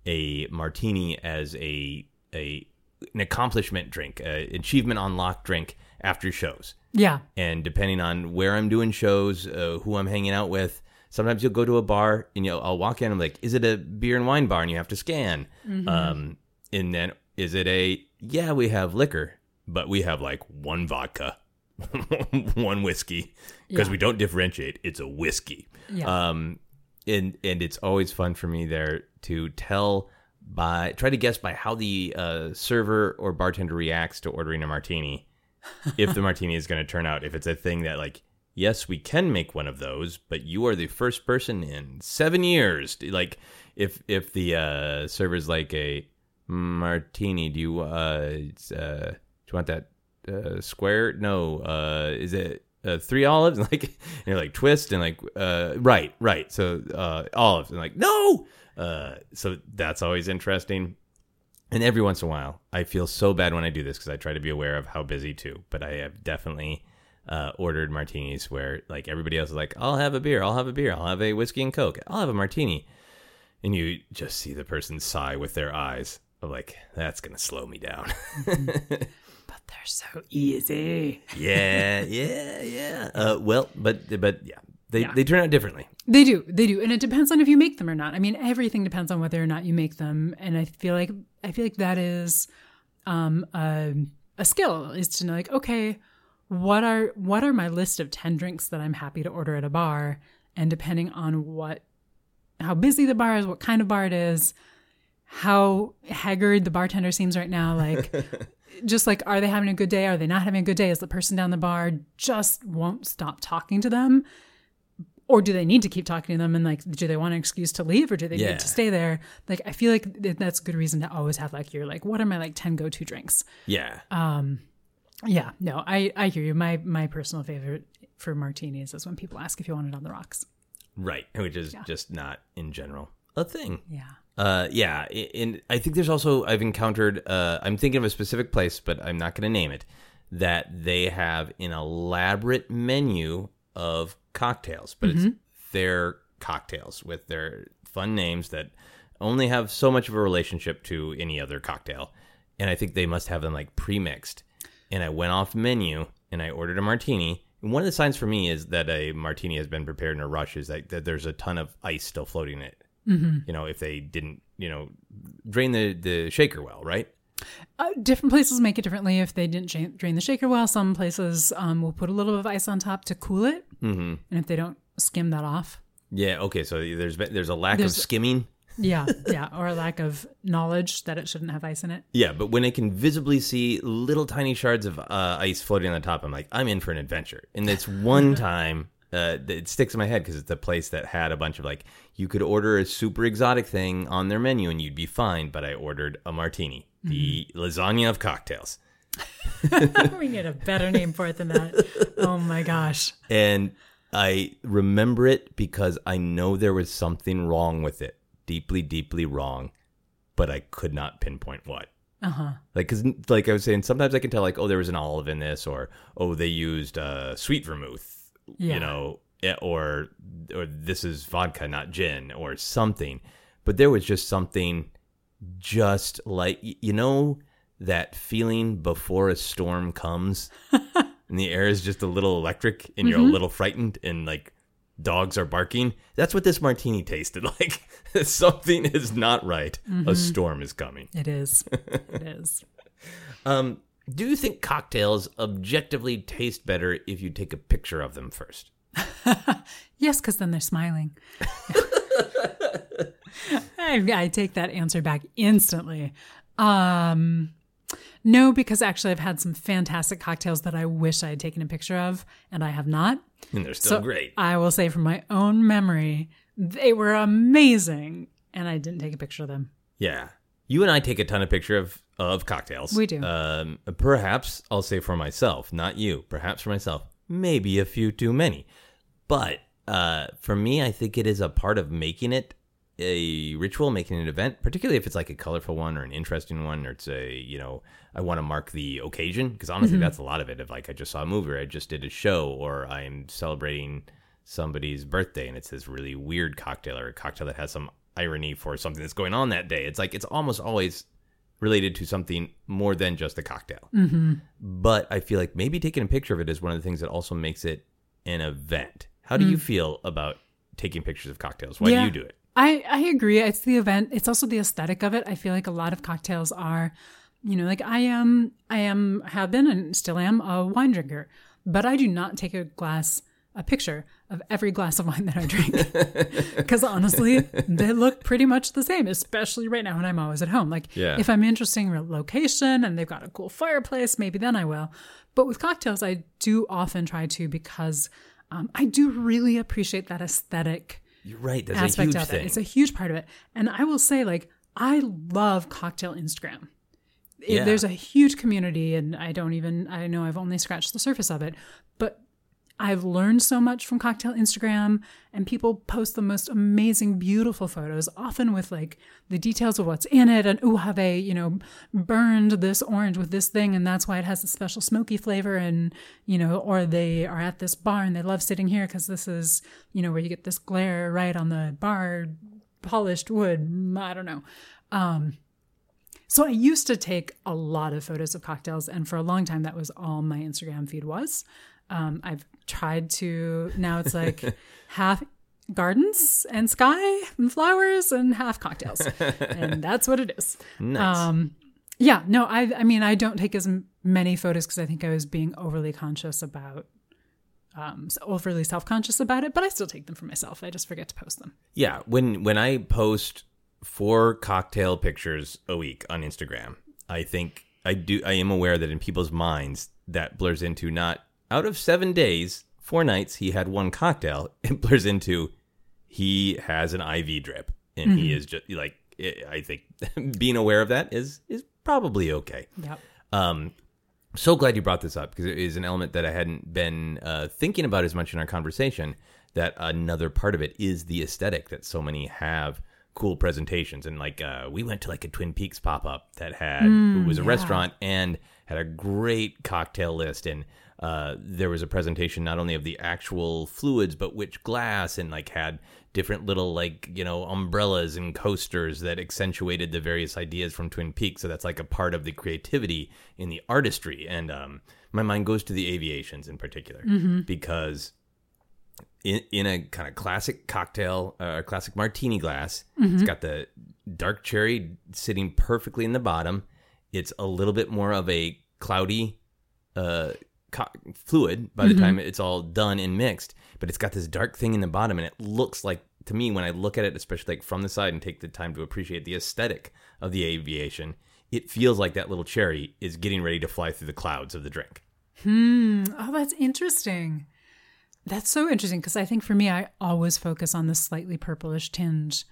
a martini as a a an accomplishment drink, an achievement unlocked drink after shows Yeah. and depending on where I'm doing shows, uh, who I'm hanging out with, sometimes you'll go to a bar and you'll, I'll walk in. I'm like, is it a beer and wine bar? And you have to scan. Um, and then is it a yeah, we have liquor, but we have like one vodka, one whiskey because Yeah. we don't differentiate. It's a whiskey. Yeah. Um, and and it's always fun for me there to tell by try to guess by how the uh, server or bartender reacts to ordering a martini if the martini is going to turn out. If it's a thing that like yes we can make one of those but you are the first person in seven years like if if the uh server's like a martini do you uh, uh do you want that uh square? No uh is it uh, three olives? Like and you're like twist and like uh right right so uh olives and like no uh so that's always interesting and every once in a while, I feel so bad when I do this because I try to be aware of how busy too. But I have definitely uh, ordered martinis where like everybody else is like, "I'll have a beer, I'll have a beer, I'll have a whiskey and coke, I'll have a martini," and you just see the person sigh with their eyes of like, "That's gonna slow me down." but they're so easy. yeah, yeah, yeah. Uh, well, but but yeah, They Yeah. they turn out differently. They do, they do, and it depends on if you make them or not. I mean, everything depends on whether or not you make them, and I feel like I feel like that is um, a, a skill is to know like, okay, what are what are my list of ten drinks that I'm happy to order at a bar, and depending on what, how busy the bar is, what kind of bar it is, how haggard the bartender seems right now, like. Just like, are they having a good day? Are they not having a good day? Is the person down the bar just won't stop talking to them? Or do they need to keep talking to them and like do they want an excuse to leave or do they Yeah. need to stay there like i feel like that's a good reason to always have like your like what are my like 10 go-to drinks Yeah. yeah no i i hear you my my personal favorite for martinis is when people ask if you want it on the rocks right. Which is just not in general a thing. yeah Uh, yeah, and I think there's also I've encountered. Uh, I'm thinking of a specific place, but I'm not going to name it. That they have an elaborate menu of cocktails, but it's their cocktails with their fun names that only have so much of a relationship to any other cocktail. And I think they must have them like pre-mixed. And I went off menu and I ordered a martini. And one of the signs for me is that a martini has been prepared in a rush is that, that there's a ton of ice still floating in it mm-hmm. you know, if they didn't, you know, drain the, the shaker well, right? Uh, different places make it differently if they didn't drain the shaker well some places um, will put a little bit of ice on top to cool it mm-hmm. and if they don't skim that off Yeah. Okay. So there's been, there's a lack There's- of skimming. yeah yeah or a lack of knowledge that it shouldn't have ice in it Yeah, but when I can visibly see little tiny shards of uh, ice floating on the top, I'm like, I'm in for an adventure. And it's one time uh, that it sticks in my head because it's a place that had a bunch of like, you could order a super exotic thing on their menu and you'd be fine. But I ordered a martini, the lasagna of cocktails. we need a better name for it than that oh my gosh And I remember it because I know there was something wrong with it, deeply, deeply wrong, but I could not pinpoint what. Uh huh. Like, cause like I was saying, sometimes I can tell like, oh, there was an olive in this, or oh, they used uh, sweet vermouth, Yeah. you know, eh, or or this is vodka, not gin, or something. But there was just something, just like you know that feeling before a storm comes, and the air is just a little electric, and you're a little frightened, and like dogs are barking. That's what this martini tasted like. something is not right. A storm is coming. It is. It is. Um, do you think cocktails objectively taste better if you take a picture of them first? Yes, because then they're smiling. I, I take that answer back instantly. Um, no, because actually, I've had some fantastic cocktails that I wish I had taken a picture of, and I have not. And they're still So great. I will say from my own memory, they were amazing, and I didn't take a picture of them. Yeah. You and I take a ton of picture of of cocktails. We do. Um, perhaps I'll say for myself, not you. Perhaps for myself, maybe a few too many. But uh, for me, I think it is a part of making it a ritual, making an event, particularly if it's like a colorful one or an interesting one, or it's a you know I want to mark the occasion because honestly, that's a lot of it. If like I just saw a movie, or I just did a show, or I'm celebrating somebody's birthday, and it's this really weird cocktail or a cocktail that has some irony for something that's going on that day. It's like it's almost always related to something more than just a cocktail. Mm-hmm. But I feel like maybe taking a picture of it is one of the things that also makes it an event. How do you feel about taking pictures of cocktails? Why do you do it? I, I agree. It's the event. It's also the aesthetic of it. I feel like a lot of cocktails are, you know, like I am, I am, have been and still am a wine drinker, but I do not take a glass, a picture of every glass of wine that I drink. Because honestly, they look pretty much the same, especially right now when I'm always at home. Like Yeah. if I'm interesting location and they've got a cool fireplace, maybe then I will. But with cocktails, I do often try to because um, I do really appreciate that aesthetic You're right. That's a aspect huge of thing. it. It's a huge part of it. And I will say, like, I love cocktail Instagram. It- Yeah. there's a huge community, and I don't even, I know I've only scratched the surface of it, but I've learned so much from cocktail Instagram, and people post the most amazing, beautiful photos, often with like the details of what's in it, and ooh, how they, you know, burned this orange with this thing, and that's why it has a special smoky flavor, and you know, or they are at this bar and they love sitting here because this is, you know, where you get this glare right on the bar, polished wood. I don't know. So I used to take a lot of photos of cocktails, and for a long time, that was all my Instagram feed was. Um, I've tried to now it's like half gardens and sky and flowers and half cocktails, and that's what it is. Nice. Um, yeah, no, I I mean I don't take as m- many photos because I think I was being overly conscious about. Um, overly self-conscious about it, but I still take them for myself. I just forget to post them. Yeah, when when I post four cocktail pictures a week on Instagram, I think I do I am aware that in people's minds that blurs into not out of 7 days, 4 nights he had one cocktail, it blurs into he has an IV drip and he is just like I I think being aware of that is is probably okay. Yep. Um, so glad you brought this up because it is an element that I hadn't been uh, thinking about as much in our conversation. That another part of it is the aesthetic that so many have cool presentations and like uh, we went to like a Twin Peaks pop up that had it was a restaurant and had a great cocktail list and uh, there was a presentation not only of the actual fluids but which glass and like had different little like you know umbrellas and coasters that accentuated the various ideas from Twin Peaks. So that's like a part of the creativity in the artistry. And um, my mind goes to the aviations in particular because in, in a kind of classic cocktail, uh, classic martini glass, it's got the dark cherry sitting perfectly in the bottom. It's a little bit more of a cloudy uh, co- fluid by the time it's all done and mixed, but it's got this dark thing in the bottom, and it looks like to me when I look at it, especially like from the side and take the time to appreciate the aesthetic of the aviation, it feels like that little cherry is getting ready to fly through the clouds of the drink. Hmm. Oh, that's interesting. That's so interesting because I think for me, I always focus on the slightly purplish tinge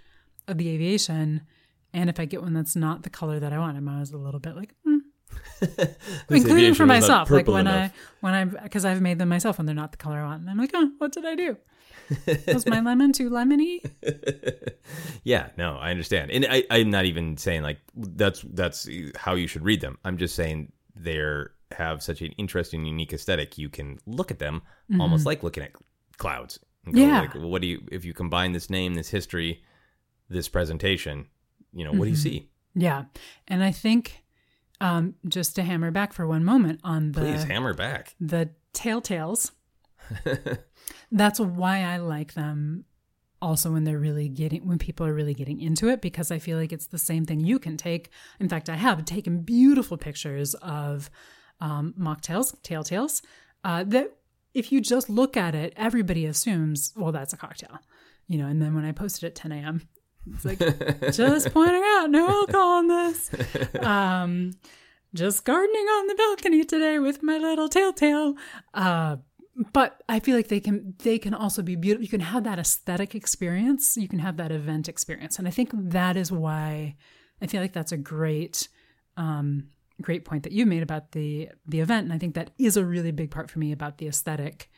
of the aviation. And if I get one that's not the color that I want, I'm always a little bit like, hmm. including for myself. Like when enough. I, when I, because I've made them myself when they're not the color I want. And I'm like, oh, what did I do? Was my lemon too lemony? Yeah, no, I understand, and I, I'm not even saying like that's that's how you should read them. I'm just saying they're have such an interesting, unique aesthetic. You can look at them mm-hmm. almost like looking at clouds. And Yeah. like, well, what do you if you combine this name, this history, this presentation? You know, what do you mm-hmm. see? Yeah. And I think um, just to hammer back for one moment on the Please hammer back. the telltales. That's why I like them also when they're really getting when people are really getting into it because I feel like it's the same thing you can take. In fact, I have taken beautiful pictures of um, mocktails, tailtails, uh, that if you just look at it, everybody assumes, well, that's a cocktail, you know. And then when I posted at 10 a.m., it's like just pointing out, no alcohol in this. Um, just gardening on the balcony today with my little telltale. Uh, but I feel like they can they can also be beautiful. You can have that aesthetic experience. You can have that event experience, and I think that is why I feel like that's a great um, great point that you made about the the event. And I think that is a really big part for me about the aesthetic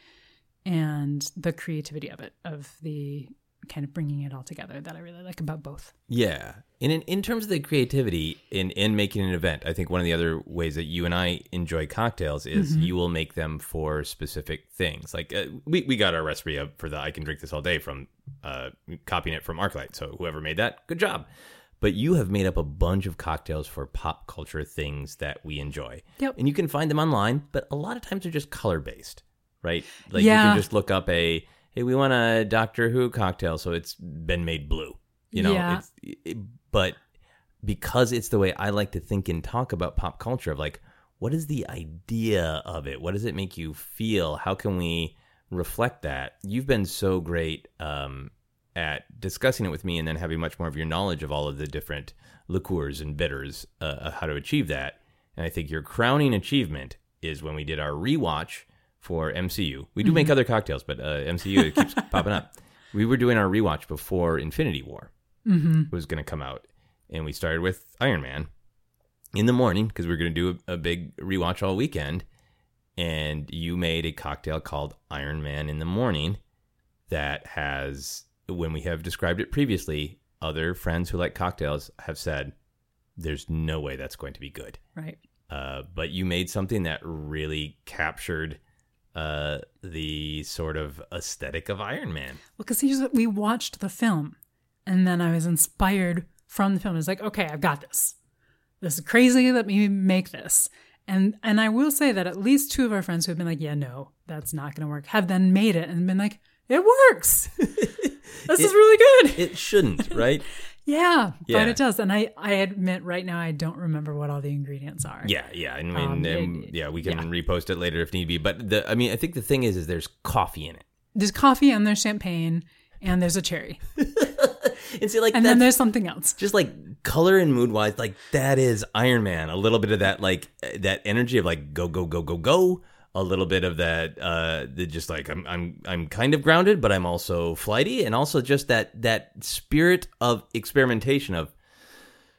and the creativity of it, of the kind of bringing it all together that I really like about both. Yeah. And in, in terms of the creativity in, in making an event, I think one of the other ways that you and I enjoy cocktails is you will make them for specific things. Like uh, we, we got our recipe up for the I can drink this all day from uh, copying it from Arclight. So whoever made that, good job. But you have made up a bunch of cocktails for pop culture things that we enjoy. Yep. And you can find them online, but a lot of times they're just color based, right? Like you can just look up a, hey, we want a Doctor Who cocktail, so it's been made blue. You know, Yeah. it's, it, but because it's the way I like to think and talk about pop culture of like, what is the idea of it? What does it make you feel? How can we reflect that? You've been so great um, at discussing it with me and then having much more of your knowledge of all of the different liqueurs and bitters, uh, how to achieve that. And I think your crowning achievement is when we did our rewatch for MCU. We do make other cocktails, but uh, MCU it keeps popping up. We were doing our rewatch before Infinity War was going to come out, and we started with Iron Man in the morning because we are going to do a, a big rewatch all weekend. And you made a cocktail called Iron Man in the morning that has, when we have described it previously, other friends who like cocktails have said, "There's no way that's going to be good." Right. uh, but you made something that really captured uh, the sort of aesthetic of Iron Man. Well, because we watched the film, and then I was inspired from the film. I was like, okay, I've got this. This is crazy. Let me make this. And and I will say that at least two of our friends who have been like, yeah, no, that's not going to work, have then made it and been like, it works. this is really good. It shouldn't, right? Yeah, Yeah. but it does. And I I admit right now I don't remember what all the ingredients are. Yeah, yeah, I mean, Um, um, it- yeah, we can repost it later if need be. But the, I mean, I think the thing is, is there's coffee in it, There's coffee and there's champagne and there's a cherry. and see, like And then there's something else. just like color and mood wise, like that is Iron Man. A little bit of that, like uh, that energy of like go, go, go, go, go. A little bit of that, uh, the just like I'm, I'm, I'm kind of grounded, but I'm also flighty, and also just that that spirit of experimentation of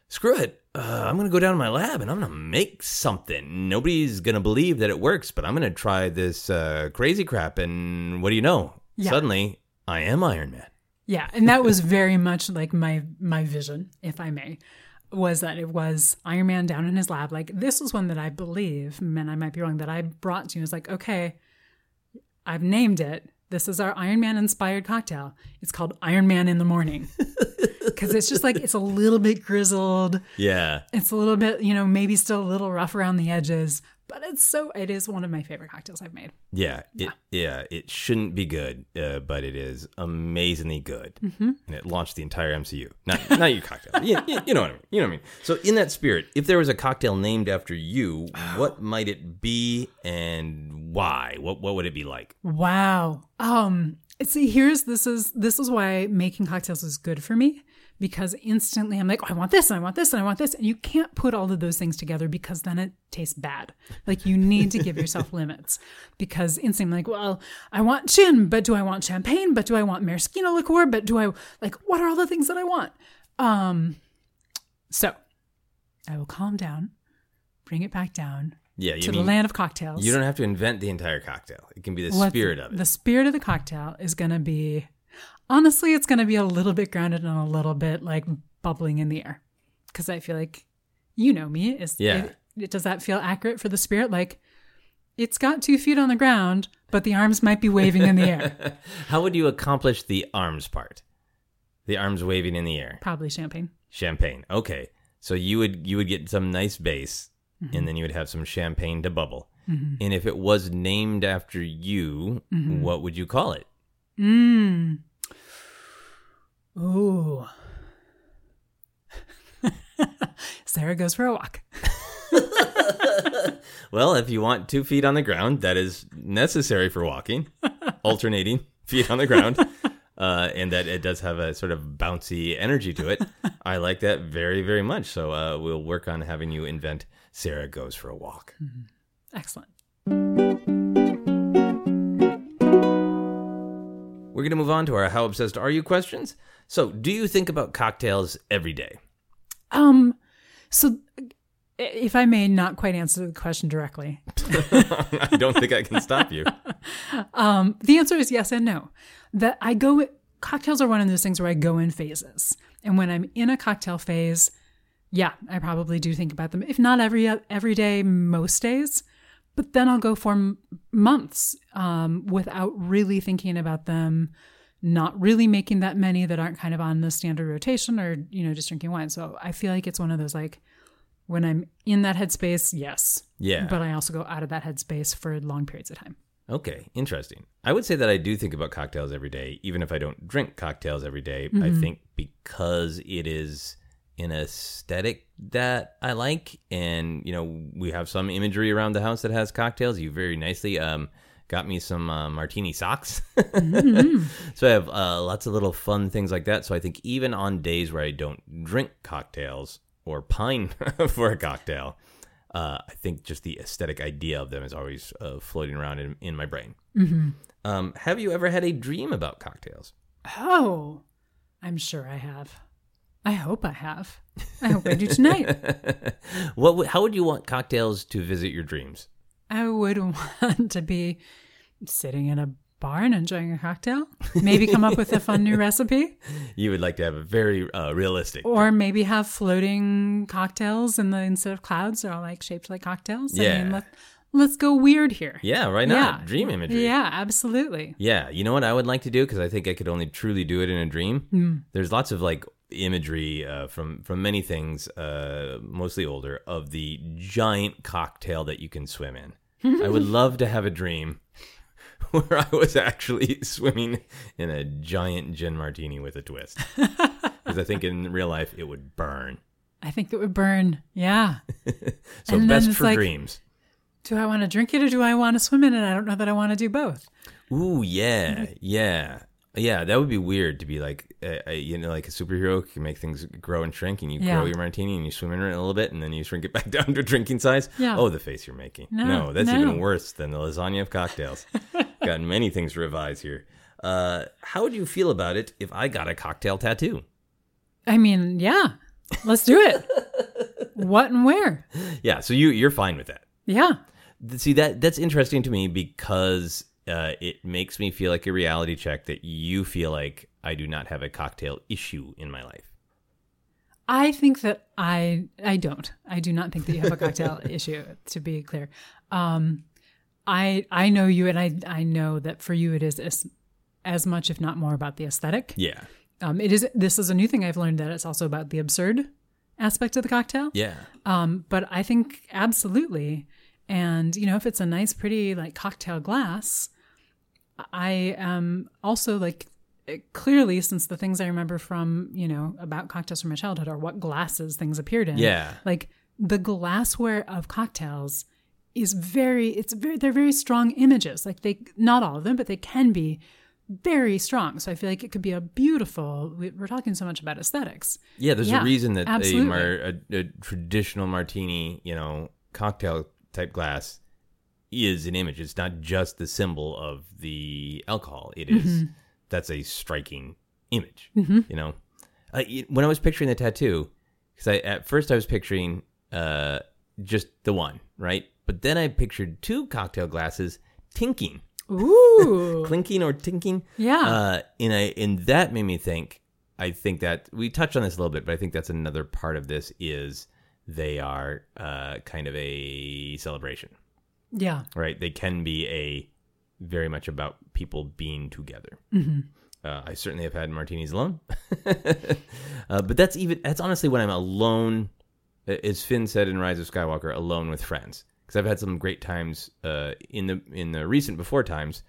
screw it. Uh, I'm gonna go down to my lab and I'm gonna make something. Nobody's gonna believe that it works, but I'm gonna try this uh, crazy crap. And what do you know? Yeah. Suddenly, I am Iron Man. Yeah, and that was very much like my my vision, if I may, was that it was Iron Man down in his lab. Like this was one that I believe, and I might be wrong, that I brought to you. It's like, okay, I've named it. This is our Iron Man inspired cocktail. It's called Iron Man in the morning. Because it's just like it's a little bit grizzled. Yeah, It's a little bit, you know, maybe still a little rough around the edges, but it's so it is one of my favorite cocktails I've made. Yeah, it yeah, it shouldn't be good, uh, but it is amazingly good, mm-hmm. and it launched the entire MCU. Not not your cocktail, you, you, you know what I mean. You know what I mean. So in that spirit, if there was a cocktail named after you, what might it be and why? What what would it be like? Wow. Um see here's this is this is why making cocktails is good for me because instantly I'm like, oh, I want this and I want this and I want this and you can't put all of those things together because then it tastes bad. Like you need to give yourself limits because instantly I'm like, well, I want gin, but do I want champagne? But do I want maraschino liqueur? But do I like what are all the things that I want? Um so I will calm down, bring it back down Yeah, to mean the land of cocktails. you don't have to invent the entire cocktail. It can be the spirit of it. The spirit of the cocktail is going to be, honestly, it's going to be a little bit grounded and a little bit like bubbling in the air. Because I feel like, you know me, is Yeah. It, it- does that feel accurate for the spirit? Like, it's got two feet on the ground, but the arms might be waving in the air. How would you accomplish the arms part? The arms waving in the air. Probably champagne. Champagne. Okay. So you would you would get some nice base mm-hmm. and then you would have some champagne to bubble. Mm-hmm. And if it was named after you, mm-hmm. what would you call it? Mmm. Ooh. Sara goes for a walk. Well, if you want two feet on the ground, that is necessary for walking, alternating feet on the ground. Uh, and that it does have a sort of bouncy energy to it. I like that very, very much. So uh, we'll work on having you invent Sara Goes for a Walk. Excellent. We're going to move on to our How Obsessed Are You questions. So, do you think about cocktails every day? Um, so if I may not quite answer the question directly, I don't think I can stop you. um, the answer is yes and no. That I go, cocktails are one of those things where I go in phases. And when I'm in a cocktail phase, yeah, I probably do think about them. If not every every day, most days. But then I'll go for m- months um, without really thinking about them, not really making that many that aren't kind of on the standard rotation or, you know, just drinking wine. So I feel like it's one of those like, when I'm in that headspace, yes. Yeah. But I also go out of that headspace for long periods of time. Okay, interesting. I would say that I do think about cocktails every day, even if I don't drink cocktails every day. I think because it is an aesthetic that I like, and you know, we have some imagery around the house that has cocktails. You very nicely um, got me some uh, martini socks, so I have uh, lots of little fun things like that. So I think even on days where I don't drink cocktails or pine for a cocktail, uh, I think just the aesthetic idea of them is always uh, floating around in, in my brain. Um, have you ever had a dream about cocktails? Oh, I'm sure I have. I hope I have. I hope I do tonight. what? would- How would you want cocktails to visit your dreams? I would want to be sitting in a bar and enjoying a cocktail. Maybe come up with a fun new recipe, You would like to have a very uh, realistic. or maybe have floating cocktails in the instead of clouds, they're all like shaped like cocktails. I Yeah. mean, let, let's go weird here. yeah, right now, dream imagery. Yeah, absolutely. Yeah, you know what I would like to do because I think I could only truly do it in a dream. Hmm. There's lots of like imagery uh, from from many things, uh, mostly older, of the giant cocktail that you can swim in. I would love to have a dream where I was actually swimming in a giant gin martini with a twist, because I think in real life it would burn. I think it would burn. Yeah. So And best for like- dreams. Do I want to drink it or do I want to swim in it? I don't know that I want to do both. Ooh, yeah, yeah, yeah. That would be weird to be like, uh, you know, like a superhero can make things grow and shrink, and you Yeah. grow your martini and you swim in it a little bit, and then you shrink it back down to drinking size. Yeah. Oh, the face you're making. No, that's no. even worse than the lasagna of cocktails. got many things to revise here. Uh, how would you feel about it if I got a cocktail tattoo? I mean, yeah. Let's do it. what and where? Yeah, so you you're fine with that. Yeah. See that that's interesting to me because uh, it makes me feel like a reality check that you feel like I do not have a cocktail issue in my life. I think that I I don't. I do not think that you have a cocktail issue. To be clear, um, I I know you, and I I know that for you it is as, as much, if not more, about the aesthetic. Yeah, Um, it is. This is a new thing I've learned that it's also about the absurd aspect of the cocktail. yeah, Um, but I think absolutely. And, you know, if it's a nice, pretty, like cocktail glass, I am also like eh, clearly, since the things I remember from, you know, about cocktails from my childhood are what glasses things appeared in. Yeah. Like the glassware of cocktails is very, it's very, they're very strong images. Like they, not all of them, but they can be very strong. So I feel like it could be a beautiful, we- we're talking so much about aesthetics. yeah. There's Yeah, a reason that a, mar- a, a traditional martini, you know, cocktail type glass is an image. It's not just the symbol of the alcohol. It is- Mm-hmm. that's a striking image. You know, uh, when I was picturing the tattoo, because I at first I was picturing uh, just the one, right? But then I pictured two cocktail glasses tinking. Ooh. clinking or tinking. Yeah. Uh, in a in that made me think. I think that we touched on this a little bit, but I think that's another part of this is they are uh, kind of a celebration, yeah. right? They can be a very much about people being together. Uh, I certainly have had martinis alone, uh, but that's even that's honestly when I'm alone. As Finn said in Rise of Skywalker, alone with friends, because I've had some great times uh, in the in the recent before times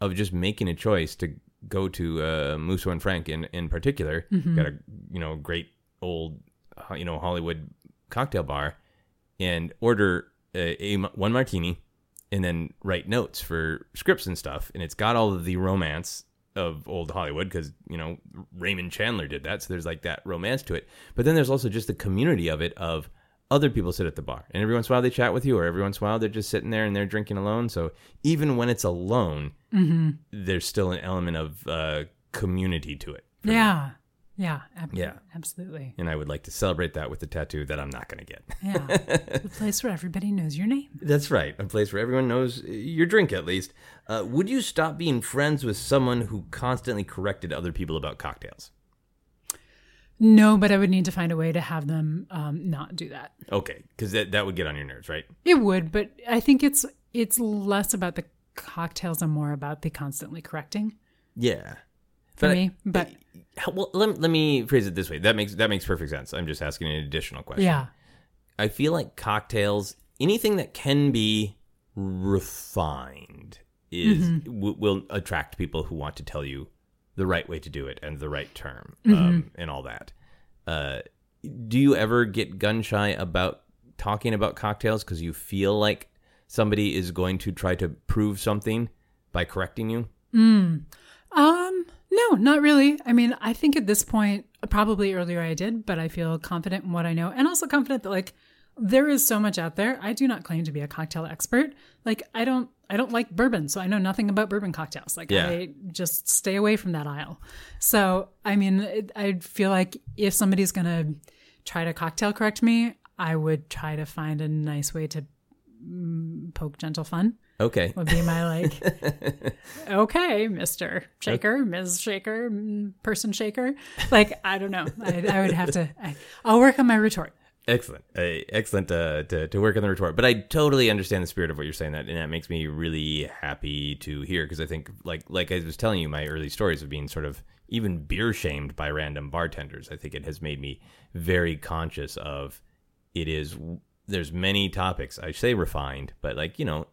of just making a choice to go to uh, Musso and Frank in in particular. Got a you know great old uh, you know Hollywood cocktail bar, and order a, a one martini, and then write notes for scripts and stuff. And it's got all of the romance of old Hollywood because you know Raymond Chandler did that, so there's like that romance to it. But then there's also just the community of it of other people sit at the bar, and every once in a while they chat with you, or every once in a while they're just sitting there and they're drinking alone. So even when it's alone, there's still an element of uh, community to it. Yeah, me. Yeah. Yeah. ab- Yeah. Absolutely. And I would like to celebrate that with a tattoo that I'm not going to get. Yeah. the place where everybody knows your name. That's right. A place where everyone knows your drink, at least. Uh, would you stop being friends with someone who constantly corrected other people about cocktails? No, but I would need to find a way to have them um, not do that. Okay, because that, that would get on your nerves, right? It would, but I think it's it's less about the cocktails and more about the constantly correcting Yeah. for But I- me. But How- Well, let, let me phrase it this way. That makes that makes perfect sense. I'm just asking an additional question. yeah, I feel like cocktails, anything that can be refined, is w- will attract people who want to tell you the right way to do it and the right term um, and all that. Uh, do you ever get gun shy about talking about cocktails because you feel like somebody is going to try to prove something by correcting you? Um, no, not really. I mean, I think at this point, probably earlier I did, but I feel confident in what I know and also confident that like there is so much out there. I do not claim to be a cocktail expert. Like I don't I don't like bourbon, so I know nothing about bourbon cocktails. Like Yeah. I just stay away from that aisle. So, I mean, it, I feel like if somebody's going to try to cocktail correct me, I would try to find a nice way to mm, poke gentle fun Okay. would be my like okay mr shaker ms shaker person shaker like i don't know i, I would have to I, i'll work on my retort Excellent, uh, excellent uh, to to work on the retort. But I totally understand the spirit of what you're saying. That and that makes me really happy to hear because I think like like I was telling you, my early stories of being sort of even beer shamed by random bartenders. I think it has made me very conscious of it is. There's many topics. I say refined, but like you know,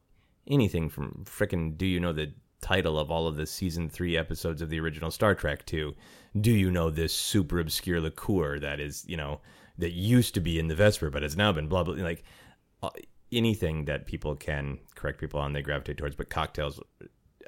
anything from frickin' do you know the title of all of the season three episodes of the original Star Trek to do you know this super obscure liqueur that is you know that used to be in the Vesper, but has now been blah blah. Like uh, anything that people can correct people on, they gravitate towards. But cocktails,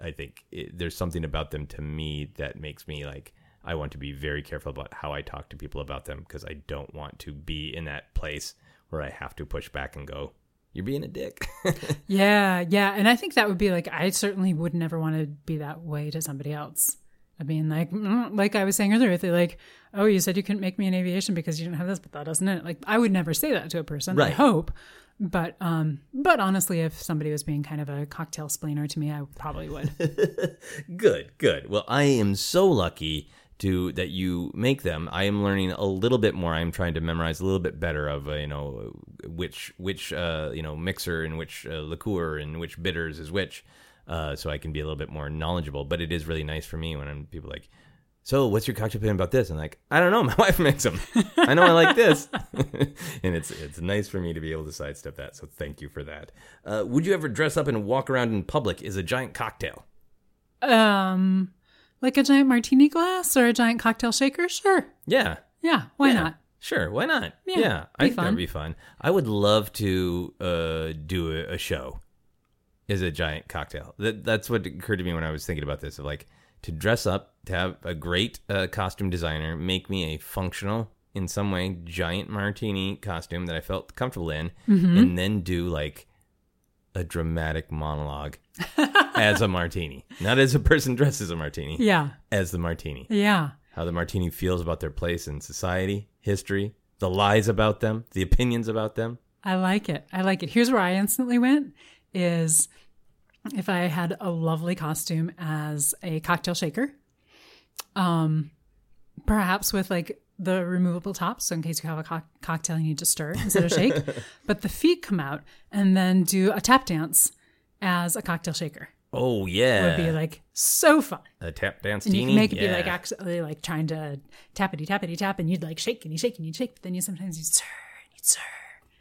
I think it, there's something about them to me that makes me like I want to be very careful about how I talk to people about them because I don't want to be in that place where I have to push back and go, "You're being a dick." Yeah, yeah. And I think that would be like, I certainly would never want to be that way to somebody else. I mean, like, mm, like I was saying earlier, if they like, oh, you said you couldn't make me in aviation because you didn't have this, but that doesn't it. Like, I would never say that to a person. I hope. But, um, but honestly, if somebody was being kind of a cocktail splainer to me, I probably would. good, good. Well, I am so lucky to that you make them. I am learning a little bit more. I'm trying to memorize a little bit better of uh, you know which which uh, you know mixer and which uh, liqueur and which bitters is which, uh, so I can be a little bit more knowledgeable. But it is really nice for me when I'm people like. So, what's your cocktail opinion about this? And like, I don't know. My wife makes them. I know I like this, and it's it's nice for me to be able to sidestep that. So, thank you for that. Uh, would you ever dress up and walk around in public as a giant cocktail? um, like a giant martini glass or a giant cocktail shaker? Sure. Yeah, Yeah. Why Yeah. not? Sure, why not? Yeah, I be think that fun. would be fun. I would love to uh, do a, a show as a giant cocktail. That that's what occurred to me when I was thinking about this. Of like to dress up, to have a great uh, costume designer make me a functional, in some way, giant martini costume that I felt comfortable in, Mm-hmm. and then do like a dramatic monologue as a martini, not as a person dressed as a martini, Yeah. as the martini Yeah. how the martini feels about their place in society, history, the lies about them, the opinions about them. I like it. I like it. Here's where I instantly went is if I had a lovely costume as a cocktail shaker, um, perhaps with like the removable top, so in case you have a co- cocktail you need to stir instead of shake, but the feet come out and then do a tap dance as a cocktail shaker. Oh yeah, Would be like so fun. a tap dance. And you can make it be like actually like trying to tappity tappity tap, and you'd like shake and you shake and you shake, but then you sometimes you stir and you stir.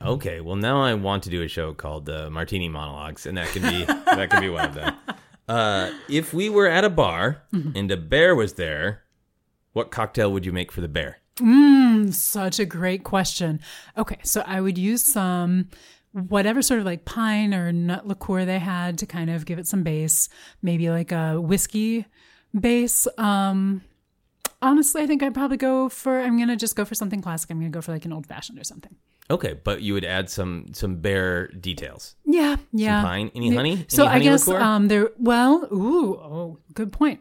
Okay, well now I want to do a show called uh, Martini Monologues, and that can be that can be one of them. Uh, if we were at a bar Mm-hmm. and a bear was there, what cocktail would you make for the bear? Such a great question. Okay, so I would use some whatever sort of like pine or nut liqueur they had to kind of give it some base, maybe like a whiskey base. Um honestly, I think I'd probably go for I'm going to just go for something classic. I'm going to go for like an old fashioned or something. Okay, but you would add some some bear details. Yeah, yeah. pine? Any honey? So Any I guess liqueur? um there well, ooh, oh, good point.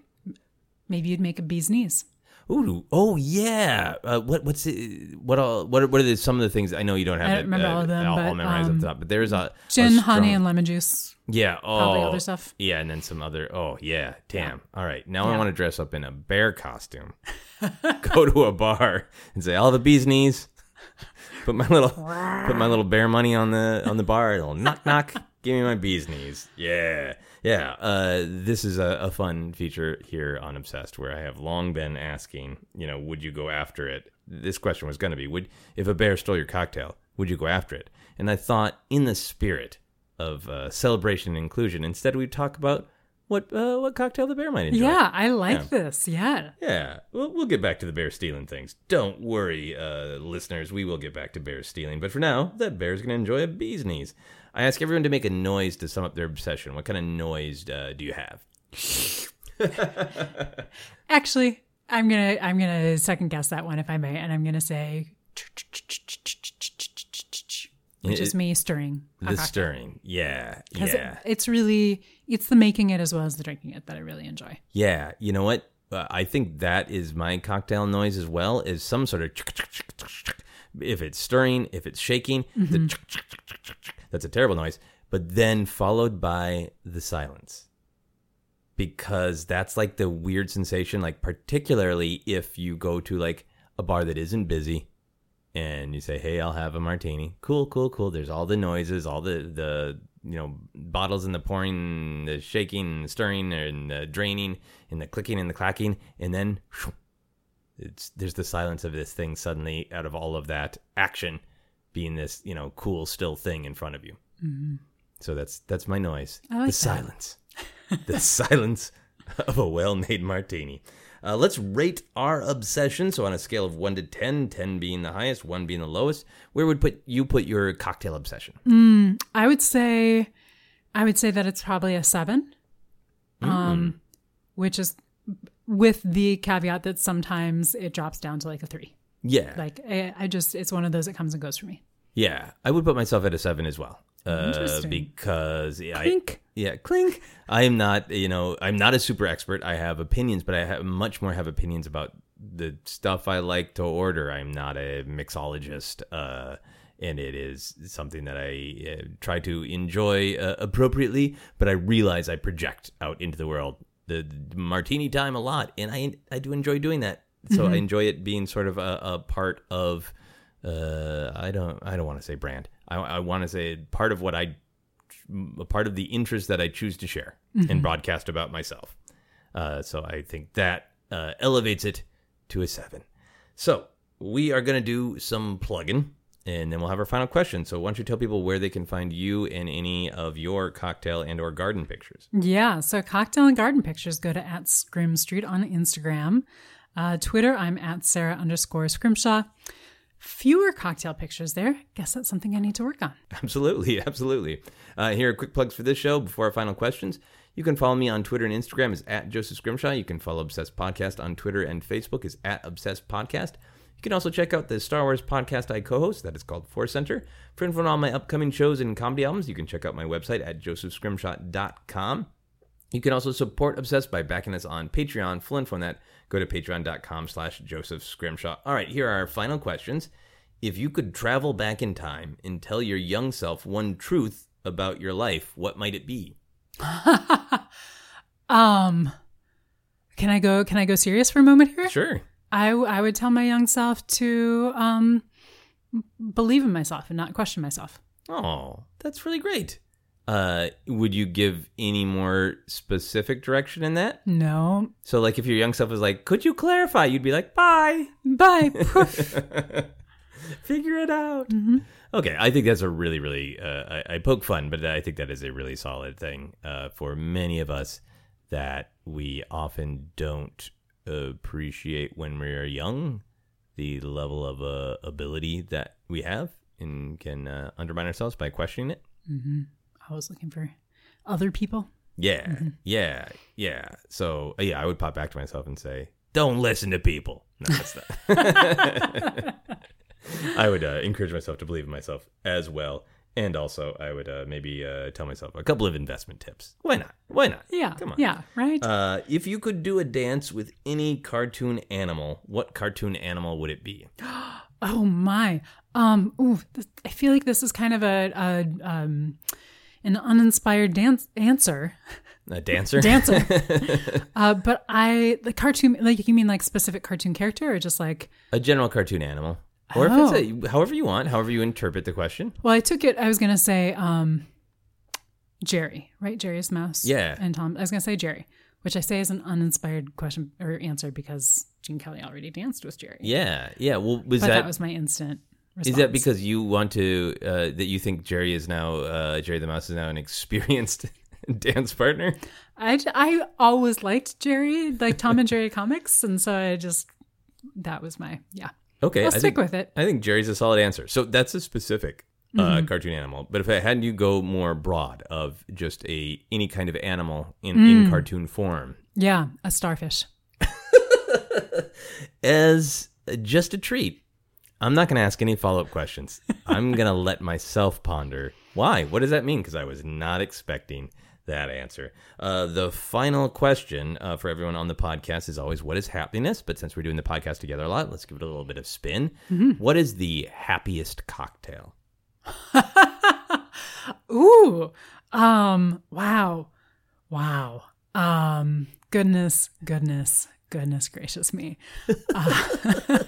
Maybe you'd make a bee's knees. Ooh, oh yeah. Uh, what what's it, what all what are, what are the, some of the things I know you don't have I don't remember uh, all of them, all, but, all memorized um, the top, but there's a a Gin, honey, and lemon juice. yeah, oh, probably other stuff. Yeah, and then some other. Oh yeah, damn. All right, now I want to dress up in a bear costume, go to a bar and say all the bees knees. Put my little put my little bear money on the on the bar. It'll knock knock. Give me my bees knees. Yeah, yeah. Uh, this is a, a fun feature here on Obsessed, where I have long been asking. You know, would you go after it? This question was going to be: Would if a bear stole your cocktail, would you go after it? And I thought, in the spirit of uh, celebration and inclusion, instead we talk about what uh, what cocktail the bear might enjoy. Yeah, I like Yeah. this. Yeah. Yeah, we'll, we'll get back to the bear stealing things. Don't worry, uh, listeners. We will get back to bear stealing. But for now, that bear's going to enjoy a bee's knees. I ask everyone to make a noise to sum up their obsession. What kind of noise uh, do you have? Actually, I'm gonna I'm gonna second guess that one if I may, and I'm gonna say which is me stirring. The stirring. Yeah, yeah, it- it's really it's the making it as well as the drinking it that I really enjoy. yeah. You know what? Uh, I think that is my cocktail noise as well. Is some sort of if it's stirring, if it's shaking, the that's a terrible noise. But then followed by the silence. because that's like the weird sensation like particularly if you go to like a bar that isn't busy and you say, "Hey, I'll have a martini." Cool, cool, cool. There's all the noises, all the the you know bottles and the pouring, the shaking, the stirring, and the draining, and the clicking and the clacking, and then it's there's the silence of this thing suddenly out of all of that action being this you know cool still thing in front of you. So that's that's my noise. Like the that. silence, the silence of a well-made martini. Uh, let's rate our obsession. So on a scale of one to 10, 10 being the highest, one being the lowest, where would put you put your cocktail obsession? I would say, I would say that it's probably a seven, um, which is with the caveat that sometimes it drops down to like a three. Yeah, Like I, I just, it's one of those that comes and goes for me. Yeah, I would put myself at a seven as well. Uh, because yeah, I, Clink. yeah, clink. I am not, you know, I'm not a super expert. I have opinions, but I have much more have opinions about the stuff I like to order. I'm not a mixologist, uh, and it is something that I uh, try to enjoy uh, appropriately. But I realize I project out into the world the, the martini time a lot, and I I do enjoy doing that. So I enjoy it being sort of a, a part of. Uh, I don't. I don't want to say brand. I, I want to say part of what I a part of the interest that I choose to share and broadcast about myself. Uh, so I think that uh, elevates it to a seven. So we are going to do some plugging and then we'll have our final question. So why don't you tell people where they can find you and any of your cocktail and or garden pictures? Yeah. So cocktail and garden pictures go to at Scrim Street on Instagram. Uh, Twitter, I'm at Sara underscore Scrimshaw. Fewer cocktail pictures there. Guess that's something I need to work on. Absolutely, absolutely. Uh, here are quick plugs for this show before our final questions. You can follow me on Twitter and Instagram is at Joseph Scrimshaw. You can follow Obsessed Podcast on Twitter and Facebook is at Obsessed Podcast. You can also check out the Star Wars podcast I co-host that is called Force Center. For info on all my upcoming shows and comedy albums, you can check out my website at josephscrimshaw.com. You can also support Obsessed by backing us on Patreon. Full info on that, go to patreon.com slash Joseph Scrimshaw. All right, here are our final questions. If you could travel back in time and tell your young self one truth about your life, what might it be? Um, can I go? Can I go serious for a moment here? Sure. I I would tell my young self to um believe in myself and not question myself. Oh, that's really great. Uh, would you give any more specific direction in that? No, So, like, if your young self was like, "Could you clarify?" You'd be like, "Bye." bye. Poof. figure it out. Okay, I think that's a really, really. Uh, I, I poke fun, but I think that is a really solid thing uh, for many of us that we often don't appreciate when we're young. The level of uh, ability that we have and can uh, undermine ourselves by questioning it. I was looking for other people. Yeah, yeah, yeah. So uh, yeah, I would pop back to myself and say, "Don't listen to people." No, that's not. I would uh, encourage myself to believe in myself as well, and also I would uh, maybe uh, tell myself a couple of investment tips. Why not? Why not? Yeah, come on. yeah, right. Uh, if you could do a dance with any cartoon animal, what cartoon animal would it be? Oh my. Um ooh, this, I feel like this is kind of a, a um an uninspired dance answer. A dancer? Dancer. uh but I the cartoon like you mean like specific cartoon character or just like a general cartoon animal, or if Oh. it's a, however you want, however you interpret the question. well I took it I was going to say um Jerry, right? Jerry's mouse. Yeah. And Tom I was going to say Jerry, which I say is an uninspired question or answer because Gene Kelly already danced with Jerry. Yeah, yeah. Well, was but that that, was my instant response. Is that because you want to uh, that you think Jerry is now uh, Jerry the Mouse is now an experienced dance partner? I, I always liked Jerry, like Tom and Jerry comics, and so I just that was my yeah. Okay, I'll I stick think, with it. I think Jerry's a solid answer. So that's a specific uh, cartoon animal. But if I had you go more broad of just a any kind of animal in, in cartoon form Yeah, a starfish. as just a treat, I'm not going to ask any follow up questions. I'm going to let myself ponder why. What does that mean? Because I was not expecting that answer. Uh, the final question uh, for everyone on the podcast is always what is happiness? But since we're doing the podcast together a lot, let's give it a little bit of spin. What is the happiest cocktail? Ooh, um, wow, wow, um, goodness, goodness, goodness gracious me. Uh,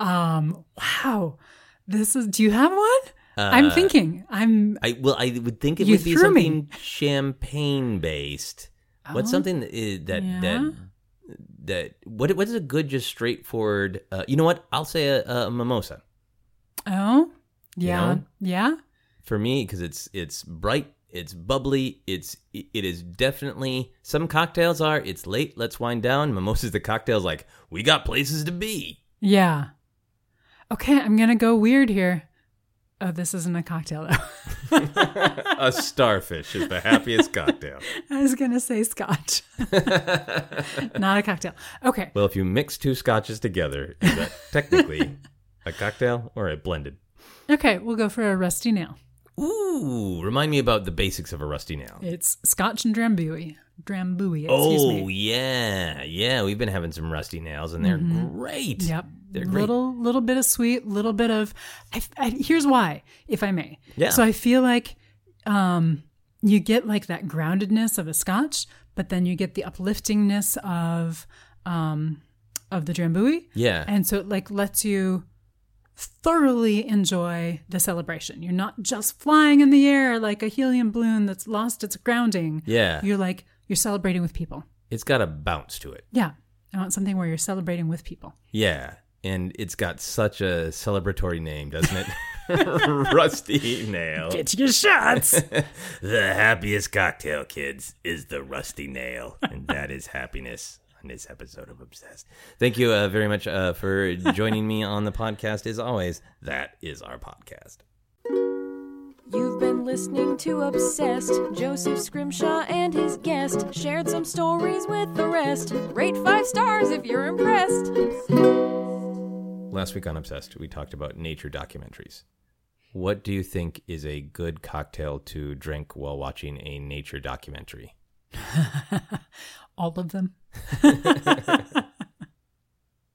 um, wow, This is. Do you have one? I'm thinking. I'm. I well, I would think it would be threw me. something champagne based. What's something that is, that yeah. that that what what is a good just straightforward? Uh, you know what? I'll say a, a mimosa Oh, yeah, know? yeah. for me because it's it's bright, it's bubbly, it's it is definitely some cocktails are it's late, let's wind down. Mimosa's the cocktails like we got places to be. Yeah. Okay, I'm gonna go weird here. Oh, this isn't a cocktail though. a starfish is the happiest cocktail. I was gonna say scotch. Not a cocktail. Okay. Well, if you mix two scotches together, is that technically a cocktail or a blended? Okay, we'll go for a rusty nail. Ooh, remind me about the basics of a rusty nail. It's scotch and drambuie. Drambuie, Oh me. yeah, yeah. We've been having some rusty nails, and they're great. Yep. they're great. Little little bit of sweet, little bit of. I, I, here's why, if I may. Yeah. So I feel like um, you get like that groundedness of a Scotch, but then you get the upliftingness of um, of the Drambuie, Yeah, and so it like lets you thoroughly enjoy the celebration. You're not just flying in the air like a helium balloon that's lost its grounding. yeah. You're like you're celebrating with people. It's got a bounce to it. Yeah. I want something where you're celebrating with people. Yeah, and it's got such a celebratory name, doesn't it? rusty nail. Get your shots. The happiest cocktail, kids, is the rusty nail, and that is happiness. On this episode of Obsessed. Thank you uh, very much uh, for joining me on the podcast. As always, that is our podcast. You've been listening to Obsessed. Joseph Scrimshaw and his guest shared some stories with the rest. Rate five stars if you're impressed. Last week on Obsessed, we talked about nature documentaries. What do you think is a good cocktail to drink while watching a nature documentary? All of them.